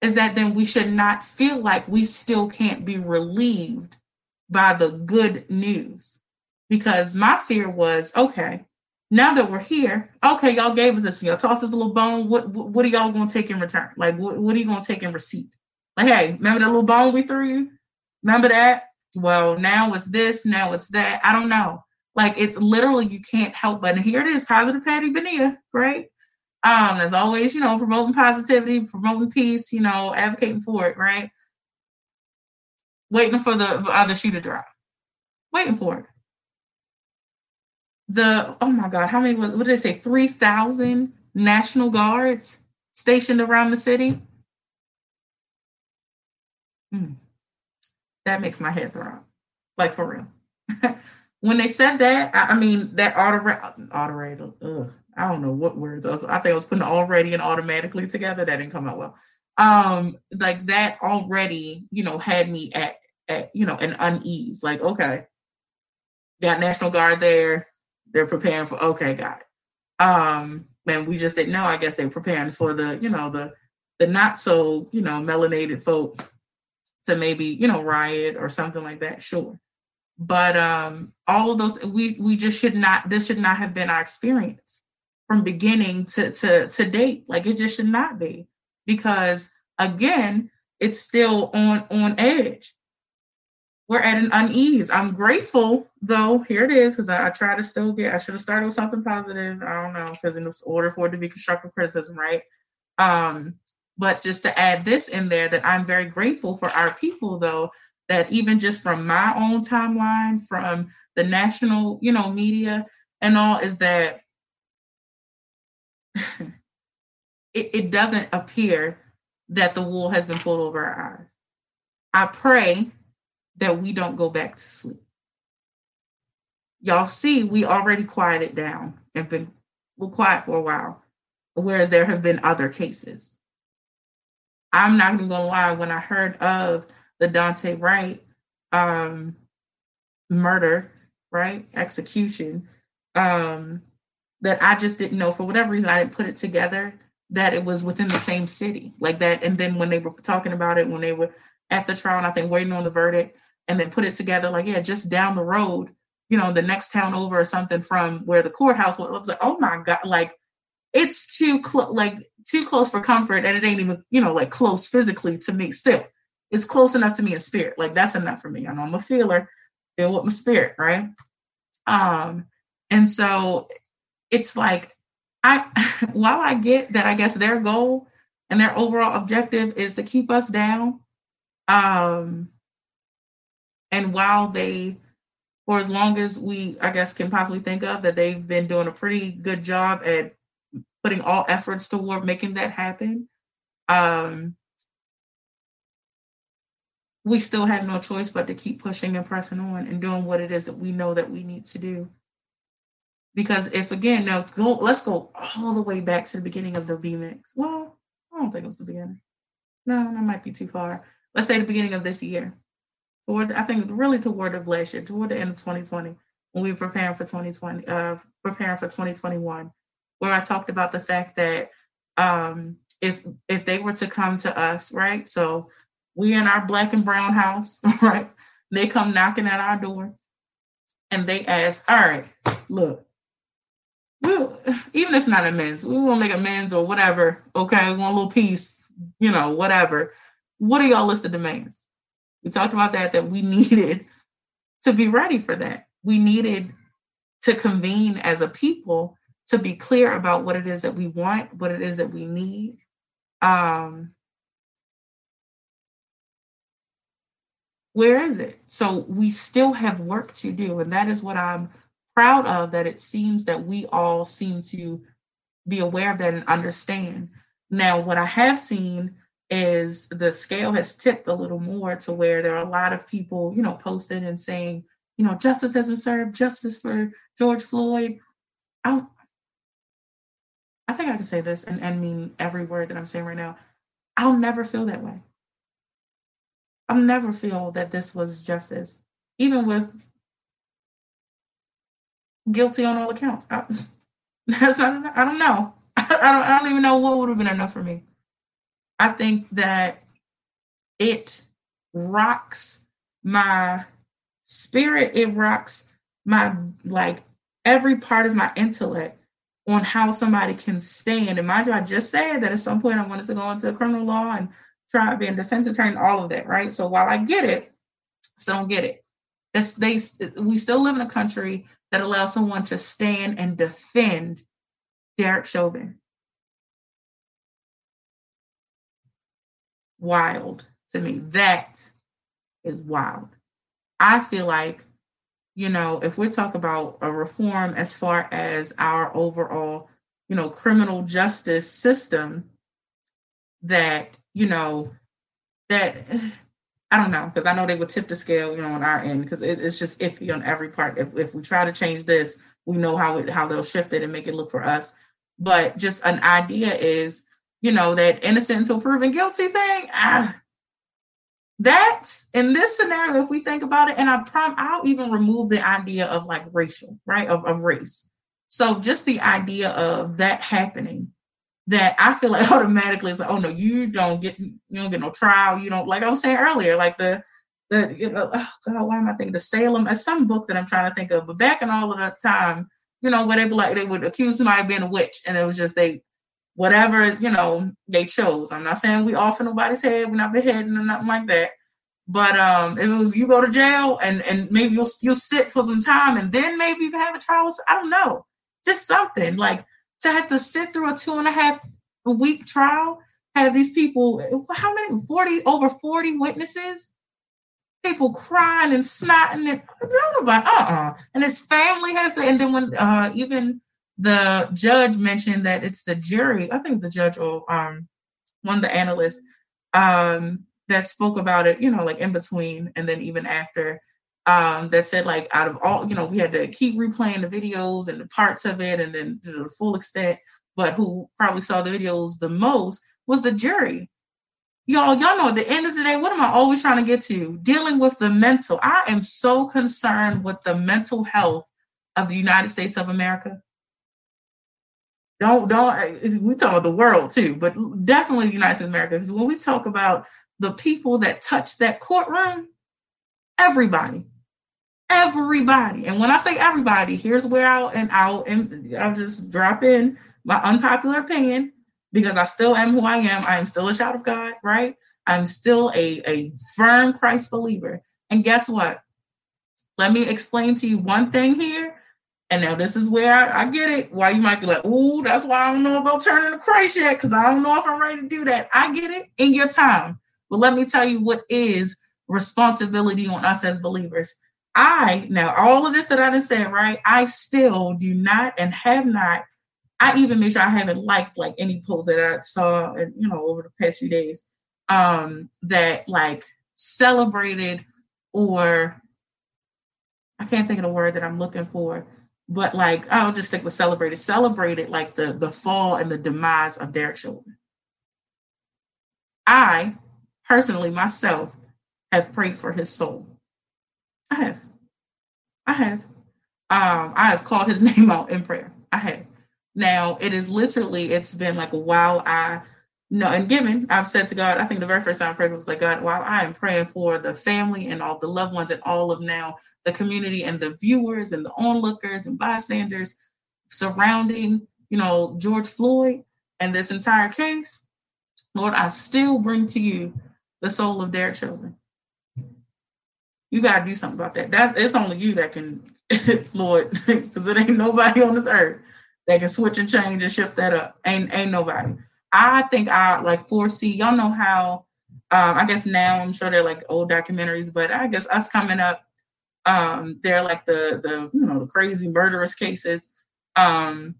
is that then we should not feel like we still can't be relieved by the good news. Because my fear was okay, now that we're here, okay, y'all gave us this, y'all tossed us a little bone. What, what, what are y'all gonna take in return? Like, what, what are you gonna take in receipt? Like, hey, remember that little bone we threw you? Remember that? Well, now it's this, now it's that. I don't know. Like it's literally you can't help but and here it is, positive Patty Benia, right? Um, as always, you know, promoting positivity, promoting peace, you know, advocating for it, right? Waiting for the other shoe to drop. Waiting for it. The oh my god, how many what did they say? Three thousand National Guards stationed around the city. Mm. That makes my head throb. Like for real. <laughs> when they said that, I, I mean that auto I don't know what words. I, was, I think I was putting already and automatically together. That didn't come out well. Um, like that already, you know, had me at at you know an unease. Like, okay, got National Guard there. They're preparing for. Okay, got it. Um, and we just didn't know. I guess they're preparing for the, you know, the the not so, you know, melanated folk to maybe, you know, riot or something like that, sure. But um all of those we we just should not this should not have been our experience from beginning to to to date. Like it just should not be. Because again, it's still on on edge. We're at an unease. I'm grateful though. Here it is because I, I, try to still get. I should have started with something positive. I don't know because in this order for it to be constructive criticism, right? Um, but just to add this in there, that I'm very grateful for our people though. That even just from my own timeline, from the national, you know, media and all, is that <laughs> it, it doesn't appear that the wool has been pulled over our eyes. I pray that we don't go back to sleep. Y'all see, we already quieted down and been quiet for a while, whereas there have been other cases. I'm not even gonna lie, when I heard of the Daunte Wright um, murder, right, execution, um, that I just didn't know for whatever reason I didn't put it together that it was within the same city like that. And then when they were talking about it, when they were at the trial, and I think waiting on the verdict, and then put it together like, yeah, just down the road, you know, the next town over or something from where the courthouse was. I was like, oh my god, like it's too close, like too close for comfort, and it ain't even, you know, like close physically to me. Still, it's close enough to me in spirit. Like that's enough for me. I know I'm a feeler, feel with my spirit, right? Um, and so it's like I <laughs> while I get that I guess their goal and their overall objective is to keep us down. Um and while they for as long as we I guess can possibly think of that they've been doing a pretty good job at putting all efforts toward making that happen. Um we still have no choice but to keep pushing and pressing on and doing what it is that we know that we need to do. Because if again, now go let's go all the way back to the beginning of the B Mix. Well, I don't think it was the beginning. No, that might be too far. Let's say the beginning of this year. Toward I think really toward of last year, toward the end of 2020, when we were preparing for 2020, uh preparing for 2021, where I talked about the fact that um if if they were to come to us, right? So we in our black and brown house, <laughs> right? They come knocking at our door and they ask, all right, look, we'll even if it's not amends, we will make amends or whatever. Okay, we want a little peace, you know, whatever. What are y'all list of demands? We talked about that that we <laughs> needed to be ready for that. We needed to convene as a people to be clear about what it is that we want, what it is that we need. Um, where is it? So we still have work to do, and that is what I'm proud of that it seems that we all seem to be aware of that and understand. Now, what I have seen is the scale has tipped a little more to where there are a lot of people, you know, posting and saying, you know, justice has been served, justice for George Floyd. I, I think I can say this and, and mean every word that I'm saying right now. I'll never feel that way. I'll never feel that this was justice, even with guilty on all accounts. I, <laughs> that's not. I don't know. <laughs> I don't. I don't even know what would have been enough for me. I think that it rocks my spirit. It rocks my like every part of my intellect on how somebody can stand. And mind you, I just said that at some point I wanted to go into criminal law and try to be a defense attorney, all of that, right? So while I get it, I don't get it. That's they we still live in a country that allows someone to stand and defend Derek Chauvin. Wild to me. That is wild. I feel like, you know, if we talk about a reform as far as our overall, you know, criminal justice system, that, you know, that I don't know because I know they would tip the scale, you know, on our end because it, it's just iffy on every part. If if we try to change this, we know how it how they'll shift it and make it look for us. But just an idea is, you know, that innocent until proven guilty thing. Ah, in this scenario, if we think about it, and I I'll even remove the idea of like racial, right, of, of race. So just the idea of that happening, that I feel like <laughs> automatically it's like, oh no, you don't get you don't get no trial. You don't like I was saying earlier, like the the you know, oh God, why am I thinking the Salem? It's some book that I'm trying to think of, but back in all of that time, you know, where they like they would accuse somebody of being a witch, and it was just they whatever you know they chose. I'm not saying we off in nobody's head, we're not beheading or nothing like that. But um, it was you go to jail and and maybe you'll you'll sit for some time and then maybe you can have a trial. I don't know, just something like to have to sit through a two and a half week trial. Have these people? How many? Forty over forty witnesses. People crying and snotting and about uh-uh. And his family has to. And then when uh even the judge mentioned that it's the jury. I think the judge or um one of the analysts um that spoke about it, you know, like in between and then even after, um, that said like out of all, you know, we had to keep replaying the videos and the parts of it and then to the full extent, but who probably saw the videos the most was the jury. Y'all, y'all know at the end of the day, what am I always trying to get to? Dealing with the mental. I am so concerned with the mental health of the United States of America. Don't don't we talk about the world too, but definitely the United States of America. Because when we talk about the people that touch that courtroom, everybody, everybody. And when I say everybody, here's where I'll and I'll and I'll just drop in my unpopular opinion because I still am who I am. I am still a child of God, right? I'm still a, a firm Christ believer. And guess what? Let me explain to you one thing here. And now this is where I, I get it. Why you might be like, oh, that's why I don't know about turning to Christ yet, because I don't know if I'm ready to do that. I get it in your time. But let me tell you what is responsibility on us as believers. I now all of this that I just said, right? I still do not and have not. I even make sure I haven't liked like any post that I saw, and you know, over the past few days, um, that like celebrated or I can't think of the word that I'm looking for, but like I'll just stick with celebrated. Celebrated like the the fall and the demise of Derek Chauvin. I personally myself have prayed for his soul. I have. I have. Um, I have called his <laughs> name out in prayer. I have. Now it is literally, it's been like while I know and given, I've said to God, I think the very first time I prayed was like, God, while I am praying for the family and all the loved ones and all of now the community and the viewers and the onlookers and bystanders surrounding, you know, George Floyd and this entire case, Lord, I still bring to you the soul of Derek Chauvin. You gotta do something about that. That's it's only you that can, <laughs> Lord, because <laughs> it ain't nobody on this earth that can switch and change and shift that up. Ain't ain't nobody. I think I like foresee. Y'all know how. Um, I guess now I'm sure they're like old documentaries, but I guess us coming up, um, they're like the the you know the crazy murderous cases. Um,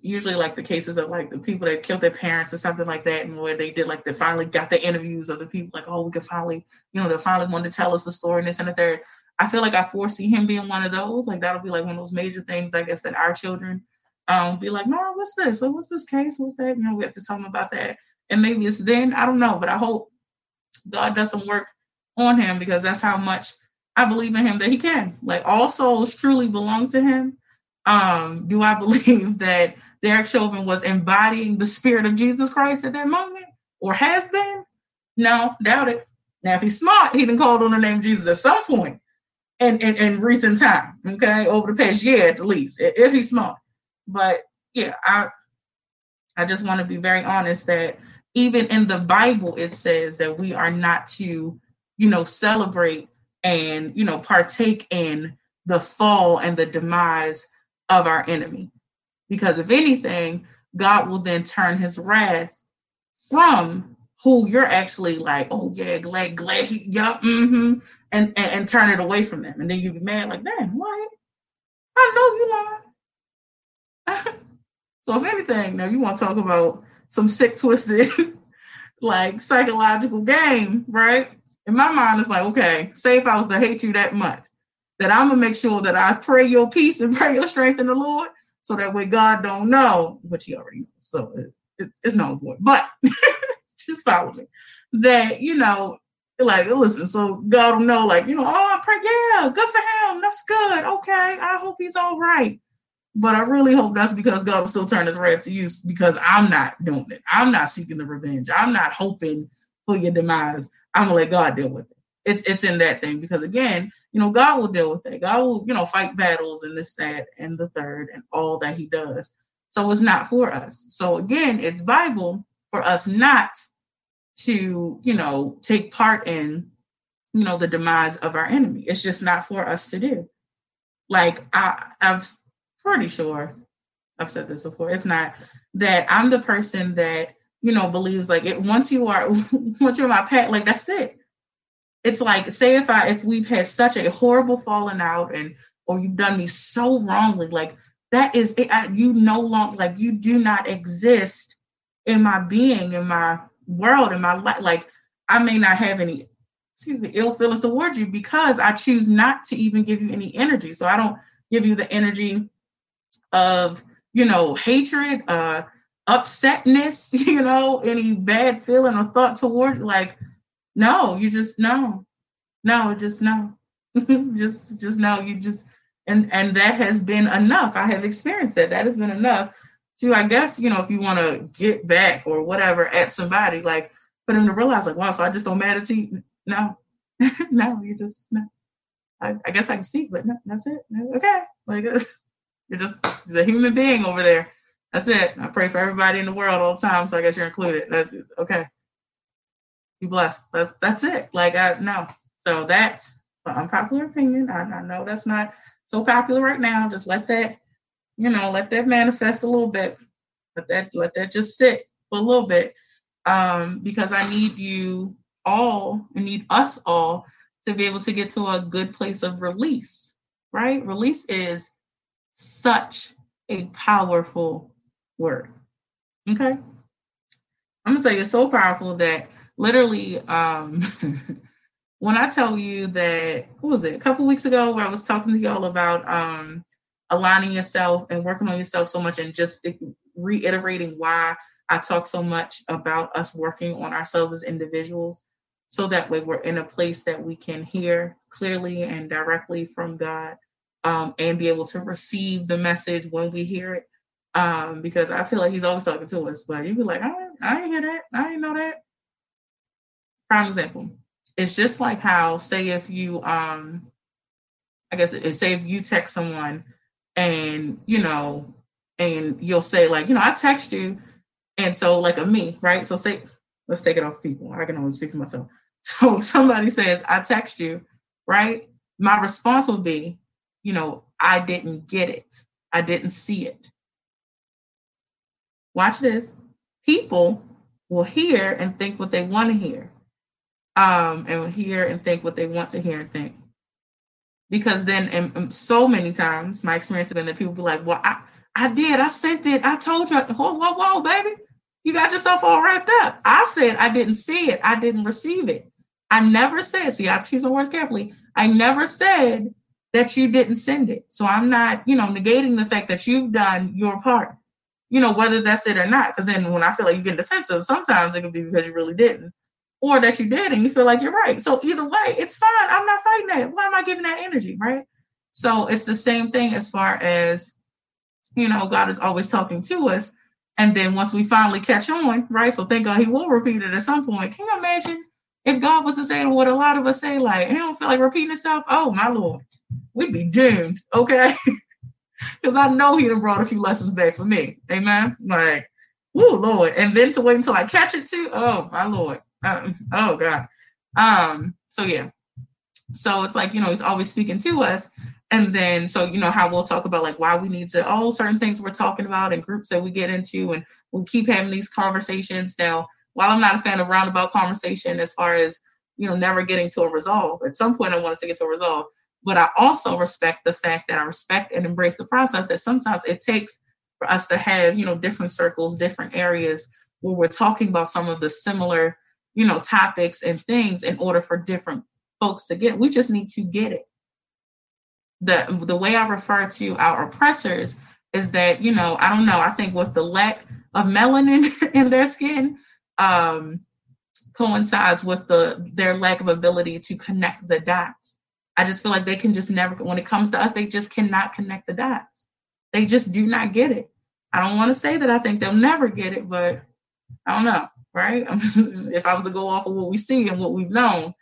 usually like the cases of like the people that killed their parents or something like that, and where they did like they finally got the interviews of the people like, oh, we could finally, you know, they finally want to tell us the story and this and the third. I feel like I foresee him being one of those. Like that'll be like one of those major things, I guess, that our children um be like, no, what's this? So what's this case? What's that? You know, we have to tell them about that. And maybe it's then, I don't know, but I hope God does some work on him because that's how much I believe in him that he can. Like all souls truly belong to him um, do I <laughs> believe that Derek Chauvin was embodying the spirit of Jesus Christ at that moment or has been? No, doubt it. Now, if he's smart, he been called on the name Jesus at some point in, in, in recent time, okay, over the past year at least, if he's smart. But yeah, I I just want to be very honest that even in the Bible, it says that we are not to, you know, celebrate and, you know, partake in the fall and the demise of our enemy. Because if anything, God will then turn his wrath from who you're actually like, oh yeah, glad, glad, yeah, mm-hmm, and, and, and turn it away from them. And then you be mad, like, damn, what? I know you lying. <laughs> so if anything, now you want to talk about some sick, twisted, <laughs> like psychological game, right? In my mind, it's like, okay, say if I was to hate you that much, that I'm gonna make sure that I pray your peace and <laughs> pray your strength in the Lord, so that way God don't know, which He already knows, so it, it, it's known for. But <laughs> just follow me. That you know, like listen, so God will know, like you know, oh, I pray, yeah, good for him, that's good, okay. I hope he's all right. But I really hope that's because God will still turn his wrath to you because I'm not doing it. I'm not seeking the revenge. I'm not hoping for your demise. I'm gonna let God deal with it. It's it's in that thing because again, you know, God will deal with it. God will, you know, fight battles and this, that, and the third, and all that He does. So it's not for us. So again, it's Bible for us not to, you know, take part in, you know, the demise of our enemy. It's just not for us to do. Like I, I'm pretty sure I've said this before. If not, that I'm the person that you know believes like it. Once you are, <laughs> once you're my pet, like that's it. It's like say if I if we've had such a horrible falling out and or you've done me so wrongly, like that is it. I, you no longer like you do not exist in my being, in my world, in my life. Like I may not have any, excuse me, ill feelings towards you because I choose not to even give you any energy. So I don't give you the energy of you know hatred, uh, upsetness, <laughs> you know, any bad feeling or thought towards like no, you just no, no, just no, <laughs> just just no, you just and and that has been enough. I have experienced that. That has been enough to, I guess, you know, if you want to get back or whatever at somebody, like for them to realize, like, wow, so I just don't matter to you. No, <laughs> no, you just no. I, I, guess I can speak, but no, that's it. Okay, like <laughs> you're just a human being over there. That's it. I pray for everybody in the world all the time, so I guess you're included. That, okay, be blessed. That, that's it. Like I no. So that's an unpopular opinion. I, I know that's not so popular right now. Just let that, you know, let that manifest a little bit. Let that let that just sit for a little bit. Um, because I need you all, I need us all to be able to get to a good place of release, right? Release is such a powerful word. Okay. I'm gonna tell you, it's so powerful that literally um <laughs> when I tell you that, what was it, a couple weeks ago where I was talking to y'all about um, aligning yourself and working on yourself so much and just reiterating why I talk so much about us working on ourselves as individuals so that way we're in a place that we can hear clearly and directly from God um, and be able to receive the message when we hear it. Um, because I feel like he's always talking to us, but you'd be like, I, I didn't hear that. I didn't know that. Prime example it's just like how say if you um i guess it, say if you text someone and you know and you'll say like you know i text you. And so like a me right? So say let's take it off people. I can only speak for myself. <laughs> So somebody says i text you right? My response will be you know i didn't get it. I didn't see it. Watch this. People will hear and think what they want to hear um, and hear and think what they want to hear and think. Because then, and, and so many times, my experience has been that people be like, "Well, I, I did. I sent it. I told you. Whoa, whoa, whoa, baby, you got yourself all wrapped up. I said I didn't see it. I didn't receive it. I never said. See, I choose my words carefully. I never said that you didn't send it. So I'm not, you know, negating the fact that you've done your part. You know, whether that's it or not. Because then when I feel like you get defensive, sometimes it could be because you really didn't or that you did and you feel like you're right. So either way, it's fine. I'm not fighting that. Why am I giving that energy? Right. So it's the same thing as far as, you know, God is always talking to us. And then once we finally catch on, right? So thank God he will repeat it at some point. Can you imagine if God was to say what a lot of us say, like, he don't feel like repeating himself? Oh my Lord, we'd be doomed. Okay. <laughs> Because I know he'd have brought a few lessons back for me. Amen. Like, oh Lord. And then to wait until I catch it too. Oh my Lord. Uh, oh God. Um, so yeah. So it's like, you know, he's always speaking to us. And then so you know how we'll talk about like why we need to all certain things we're talking about and groups that we get into and we'll keep having these conversations. Now, while I'm not a fan of roundabout conversation as far as you know never getting to a resolve, at some point I want us to get to a resolve. But I also respect the fact that I respect and embrace the process that sometimes it takes for us to have, you know, different circles, different areas where we're talking about some of the similar you know, topics and things in order for different folks to get. We just need to get it. The the way I refer to our oppressors is that, you know, I don't know, I think with the lack of melanin <laughs> in their skin, um, coincides with the their lack of ability to connect the dots. I just feel like they can just never when it comes to us, they just cannot connect the dots. They just do not get it. I don't want to say that I think they'll never get it, but I don't know, right? <laughs> if I was to go off of what we see and what we've known.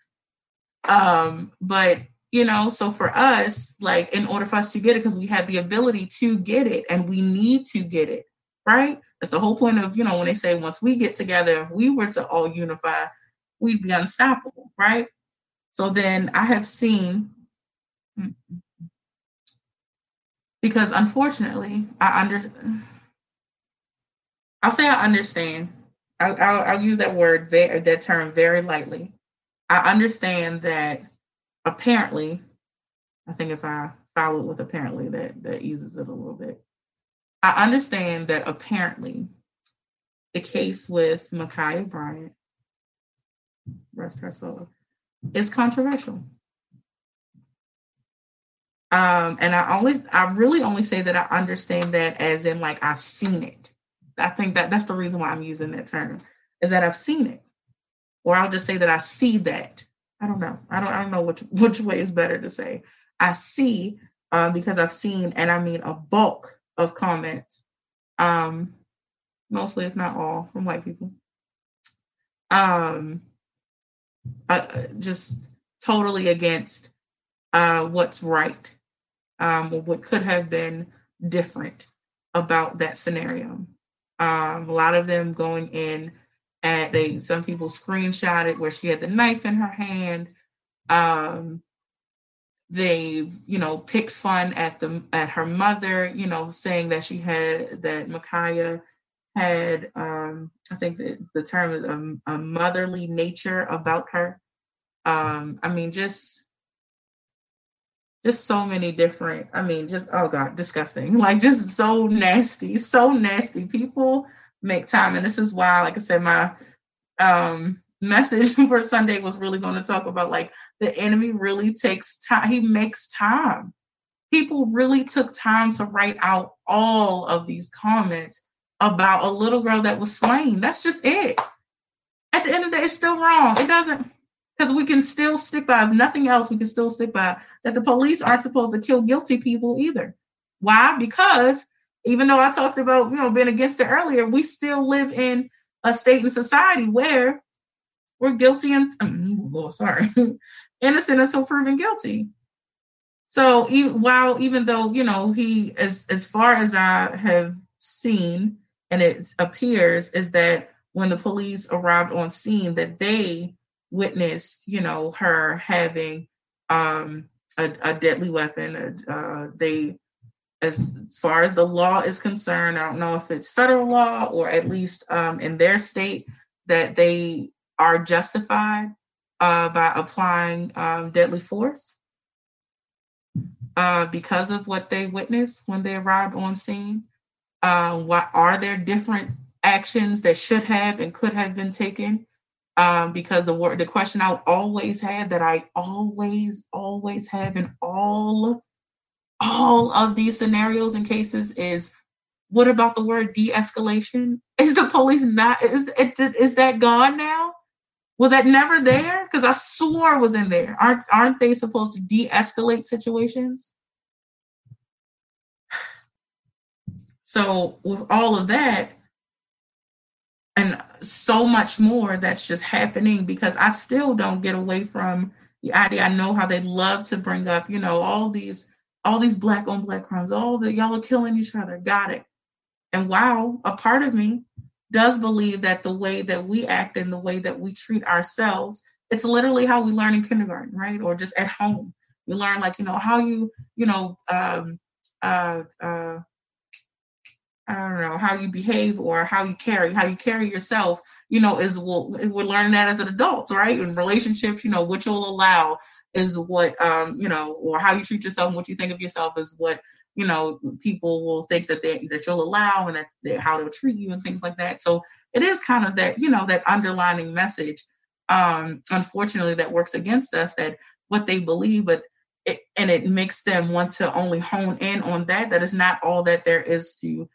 Um, but you know, so for us, like in order for us to get it, because we have the ability to get it and we need to get it, right? That's the whole point of, you know, when they say once we get together, if we were to all unify, we'd be unstoppable, right? So then I have seen, because unfortunately, I under, <sighs> I'll say I understand. I'll, I'll, I'll use that word, that term very lightly. I understand that apparently, I think if I follow it with apparently, that that eases it a little bit. I understand that apparently the case with Ma'Khia Bryant, rest her soul, is controversial. Um, and I always, I really only say that I understand that as in like I've seen it. I think that that's the reason why I'm using that term is that I've seen it, or I'll just say that I see that. I don't know. I don't. I don't know which <laughs> which way is better to say. I see um, because I've seen, and I mean a bulk of comments, um, mostly if not all, from white people. Um, uh, just totally against uh, what's right, um, what could have been different about that scenario. Um, a lot of them going in at they some people screenshot it where she had the knife in her hand. Um, they, you know, picked fun at the at her mother, you know, saying that she had that Ma'Khia had um I think the, the term is a, a motherly nature about her. Um, I mean, just just so many different i mean just oh god disgusting. <laughs> Like just so nasty so nasty. People make time and this is why like i said my um message <laughs> for sunday was really going to talk about like the enemy really takes time he makes time. People really took time to write out all of these comments about a little girl that was slain. That's just it. At the end of the day it's still wrong. It doesn't because we can still stick by, if nothing else, we can still stick by that the police aren't supposed to kill guilty people either. Why? Because even though I talked about, you know, being against it earlier, we still live in a state and society where we're guilty and, oh, sorry, <laughs> innocent until proven guilty. So even, while, even though, you know, he, as, as far as I have seen, and it appears is that when the police arrived on scene, that they witnessed, you know, her having um, a, a, deadly weapon. Uh, they, as, as, far as the law is concerned, I don't know if it's federal law or at least um, in their state that they are justified uh, by applying um, deadly force uh, because of what they witnessed when they arrived on scene. Uh, what are there different actions that should have and could have been taken um, because the word the question I always had that I always always have in all all of these scenarios and cases is what about the word de-escalation? <laughs> Is the police not is is that gone now? Was that never there? Because I swore was in there. Aren't aren't they supposed to de-escalate situations? <sighs> So with all of that, and so much more that's just happening because I still don't get away from the idea. I know how they love to bring up, you know, all these all these black on black crimes, all the y'all are killing each other. Got it. And wow, a part of me does believe that the way that we act and the way that we treat ourselves, it's literally how we learn in kindergarten, right? Or just at home. We learn like, you know, how you, you know, um, uh, uh, I don't know how you behave or how you carry how you carry yourself. You know, is we'll, we're learning that as adults, right? In relationships, you know, what you'll allow is what um, you know, or how you treat yourself and what you think of yourself is what you know people will think that they that you'll allow and that they, how they'll treat you and things like that. So it is kind of that you know that underlining message. Um, unfortunately, that works against us that what they believe, but it, and it makes them want to only hone in on that. That is not all that there is to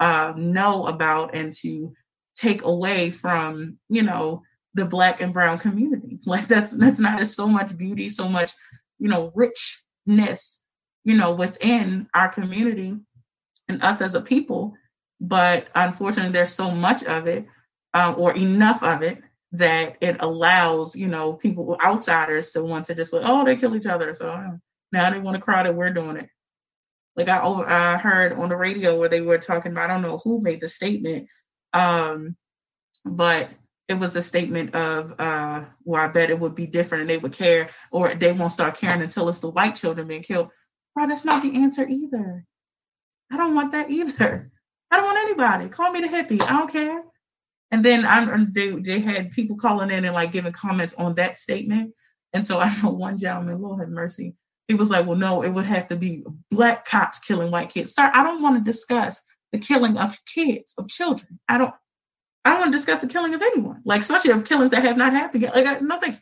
uh, know about and to take away from you know the black and brown community <laughs> like that's that's not as so much beauty so much you know richness you know within our community and us as a people. But unfortunately, there's so much of it, um, or enough of it, that it allows you know people outsiders to want to just like, oh, they kill each other, so now they want to cry that we're doing it. Like I, I heard on the radio where they were talking about, I don't know who made the statement, um, but it was a statement of, uh, well, I bet it would be different and they would care, or they won't start caring until it's the white children being killed. Bro, that's not the answer either. I don't want that either. I don't want anybody. Call me the hippie. I don't care. And then I, they, they had people calling in and like giving comments on that statement. And so I know one gentleman, Lord have mercy, was like, well, no, it would have to be black cops killing white kids. Sir, I don't want to discuss the killing of kids, of children. I don't I don't want to discuss the killing of anyone, like especially of killings that have not happened yet. Like I, no, thank you.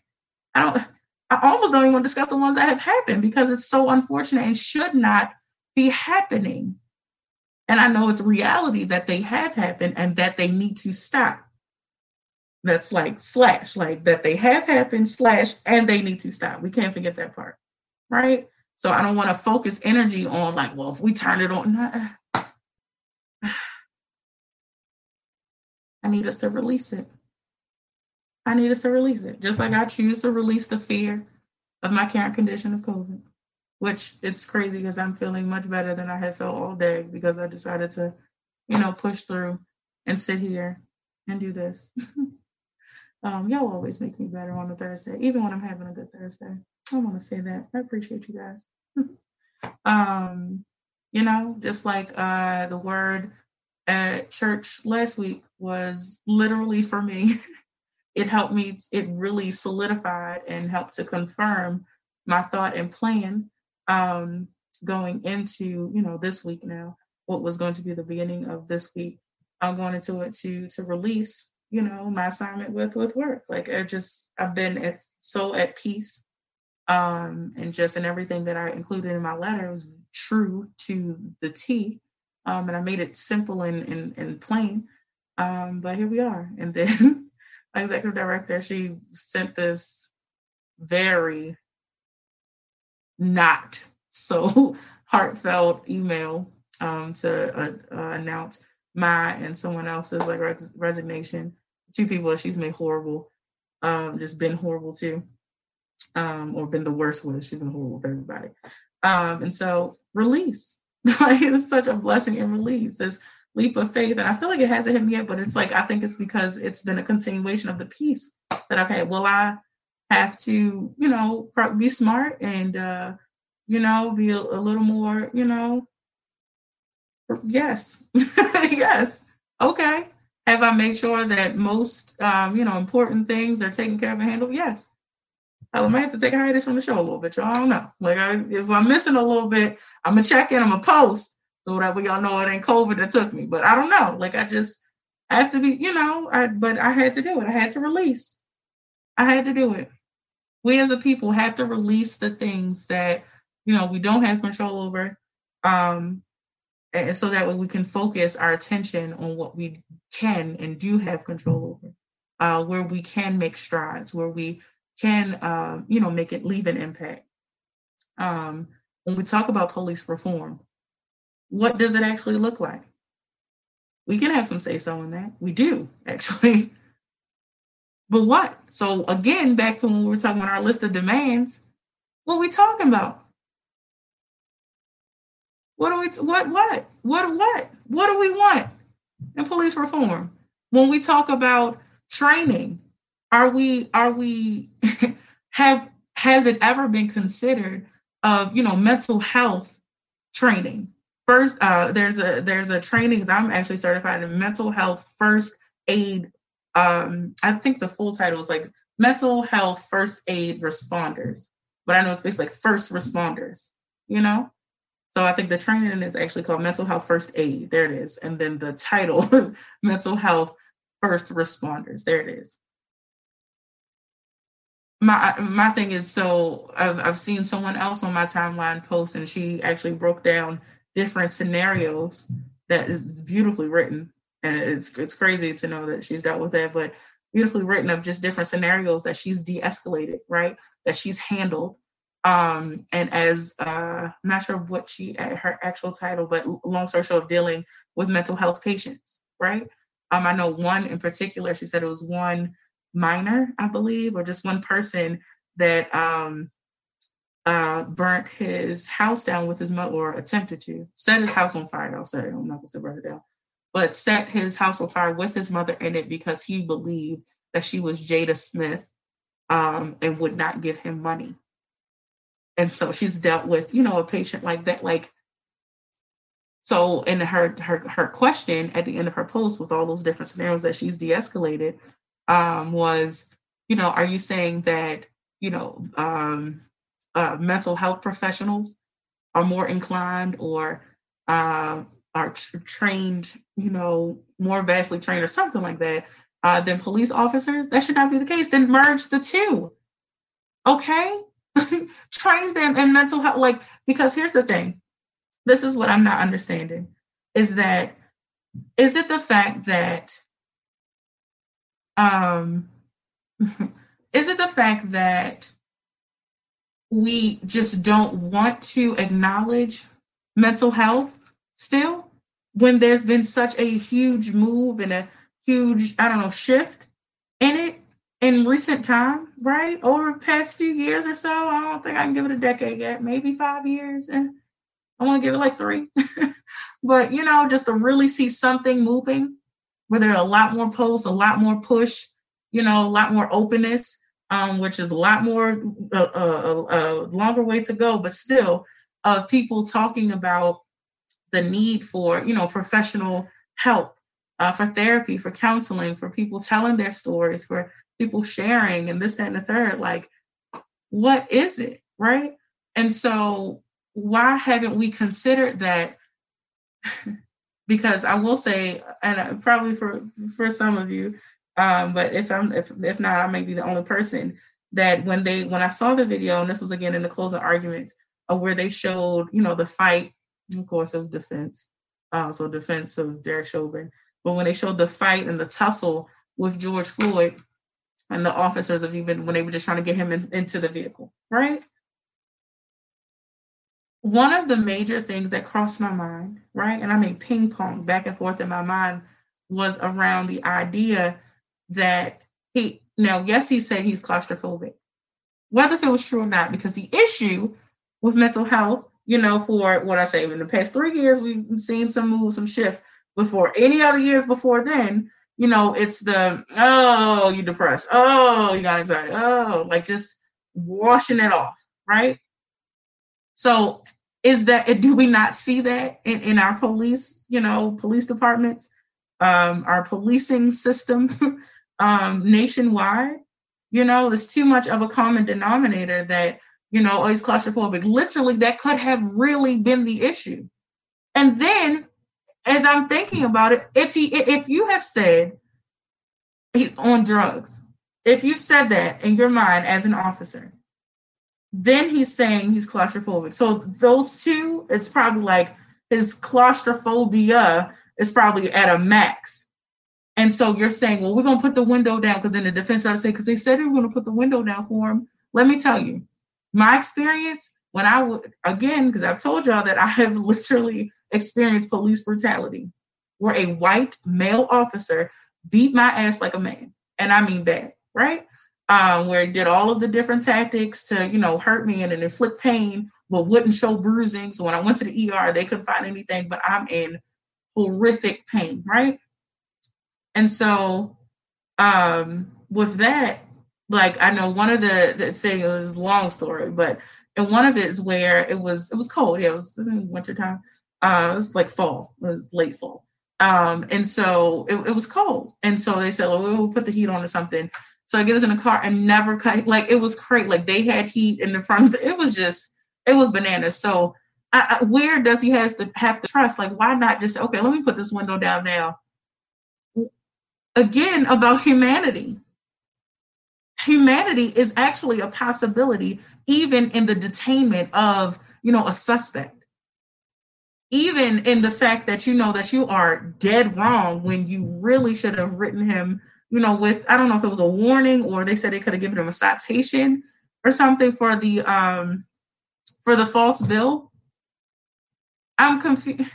I don't. I almost don't even want to discuss the ones that have happened because it's so unfortunate and should not be happening. And I know it's reality that they have happened and that they need to stop. That's like slash, like that they have happened slash, and they need to stop. We can't forget that part, right? So I don't want to focus energy on like, well, if we turn it on, nah, I need us to release it. I need us to release it. Just like I choose to release the fear of my current condition of COVID, which it's crazy because I'm feeling much better than I had felt all day because I decided to, you know, push through and sit here and do this. <laughs> um, y'all always make me better on a Thursday, even when I'm having a good Thursday. I want to say that. I appreciate you guys. <laughs> um, you know, just like uh the word at church last week was literally for me. <laughs> it helped me, it really solidified and helped to confirm my thought and plan um, going into, you know, this week now, what was going to be the beginning of this week. I'm going into it to to release, you know, my assignment with with work. Like I just I've been at, so at peace um and just in everything that I included in my letter was true to the T um, and I made it simple and, and, and plain. Um, but here we are. And then <laughs> my executive director, she sent this very not so <laughs> heartfelt email um, to uh, uh, announce my and someone else's like res- resignation. Two people that she's made horrible, um, just been horrible too, um, or been the worst with. She's been horrible with everybody. Um, and so release <laughs> like it's such a blessing and release. This leap of faith, and I feel like it hasn't hit me yet, but it's like I think it's because it's been a continuation of the peace that I've had. Will I have to, you know, be smart and uh, you know, be a, a little more, you know, yes, <laughs> yes, okay. Have I made sure that most, um, you know, important things are taken care of and handled? Yes. I might have to take a hiatus from the show a little bit, y'all. I don't know. Like, I, if I'm missing a little bit, I'm gonna check in. I'm gonna post so that way y'all know it ain't COVID that took me. But I don't know. Like, I just I have to be, you know. I but I had to do it. I had to release. I had to do it. We as a people have to release the things that you know we don't have control over, um, and so that way we can focus our attention on what we can and do have control over, uh, where we can make strides, where we can uh, you know make it leave an impact. Um, when we talk about police reform, what does it actually look like? We can have some say so in that. We do <laughs> actually. but what? So again, back to when we were talking about our list of demands, what are we talking about? What do we what what what what what do we want in police reform? When we talk about training, are we are we <laughs> have has it ever been considered of you know mental health training? First uh there's a there's a training i'm actually certified in mental health first aid um i think the full title is like mental health first aid responders but i know it's basically like first responders you know? So i think the training is actually called mental health first aid there it is and then the title <laughs> is mental health first responders there it is my my thing is so I've I've seen someone else on my timeline post and she actually broke down different scenarios that is beautifully written and it's it's crazy to know that she's dealt with that but beautifully written of just different scenarios that she's de-escalated right that she's handled Um, and as uh, I'm not sure what she her actual title, but long story short, dealing with mental health patients, right? Um, I know one in particular. She said it was one minor, I believe, or just one person that um, uh, burnt his house down with his mother, or attempted to set his house on fire. I'll say I'm not gonna say burn it down, but set his house on fire with his mother in it because he believed that she was Jada Smith um, and would not give him money. And so she's dealt with, you know, a patient like that, like. So in her her her question at the end of her post with all those different scenarios that she's de-escalated um, was, you know, are you saying that you know um, uh, mental health professionals are more inclined or uh, are t- trained, you know, more vastly trained or something like that uh, than police officers. That should not be the case. Then merge the two. Okay? <laughs> Train them in mental health. Like, because here's the thing this is what I'm not understanding is that, is it the fact that, um, <laughs> is it the fact that we just don't want to acknowledge mental health still when there's been such a huge move and a huge, I don't know, shift in it in recent time, right? Over the past few years or so. I don't think I can give it a decade yet, maybe five years. And I want to give it like three. <laughs> but you know, just to really see something moving, where there are a lot more posts, a lot more push, you know, a lot more openness um, which is a lot more a, a, a, longer way to go, but still of people talking about the need for you know professional help, uh, for therapy, for counseling, for people telling their stories, for people sharing, and this, that, and the third. Like, what is it, right? And so, why haven't we considered that? <laughs> because I will say, and probably for for some of you, um, but if I'm if if not, I may be the only person that when they when I saw the video, and this was again in the closing arguments of where they showed, you know, the fight. Of course, it was defense, uh, so defense of Derek Chauvin. But when they showed the fight and the tussle with George Floyd and the officers of even when they were just trying to get him in, into the vehicle, right? One of the major things that crossed my mind, right, and I mean ping pong back and forth in my mind, was around the idea that he now yes he said he's claustrophobic whether it was true or not because the issue with mental health you know for what i say in the past three years we've seen some move some shift before any other years before then you know it's the oh you depressed oh you got anxiety oh like just washing it off right so is that do we not see that in, in our police you know police departments um our policing system <laughs> um, nationwide. You know, there's too much of a common denominator that, you know, oh, he's claustrophobic. Literally, that could have really been the issue. And then, as I'm thinking about it, if he, if you have said he's on drugs, if you said that in your mind as an officer, then he's saying he's claustrophobic. So those two, it's probably like his claustrophobia is probably at a max. And so you're saying, well, we're to put the window down because then the defense try to say, because they said they were to put the window down for him. Let me tell you, my experience when I would, again, because I've told y'all that I have <laughs> literally experienced police brutality where a white male officer beat my ass like a man. And I mean bad, right? Um, where it did all of the different tactics to, you know, hurt me and, and inflict pain, but wouldn't show bruising. So when I went to the ER, they couldn't find anything, but I'm in horrific pain, right? And so um with that, like I know one of the, the thing it was long story, but and one of it is where it was it was cold. Yeah, it was winter time. Uh it was like fall. It was late fall. Um, and so it, it was cold. And so they said, well, we'll put the heat on or something. So I get us in the car and never cut like it was crazy. Like they had heat in the front. It was just it was bananas. So I, I, where does he has to have to trust? Like, why not just okay? Let me put this window down now again about humanity. Humanity is actually a possibility, even in the detainment of, you know, a suspect. Even in the fact that you know that you are dead wrong when you really should have written him, you know, with I don't know if it was a warning or they said they could have given him a citation or something for the um for the false bill. I'm confused.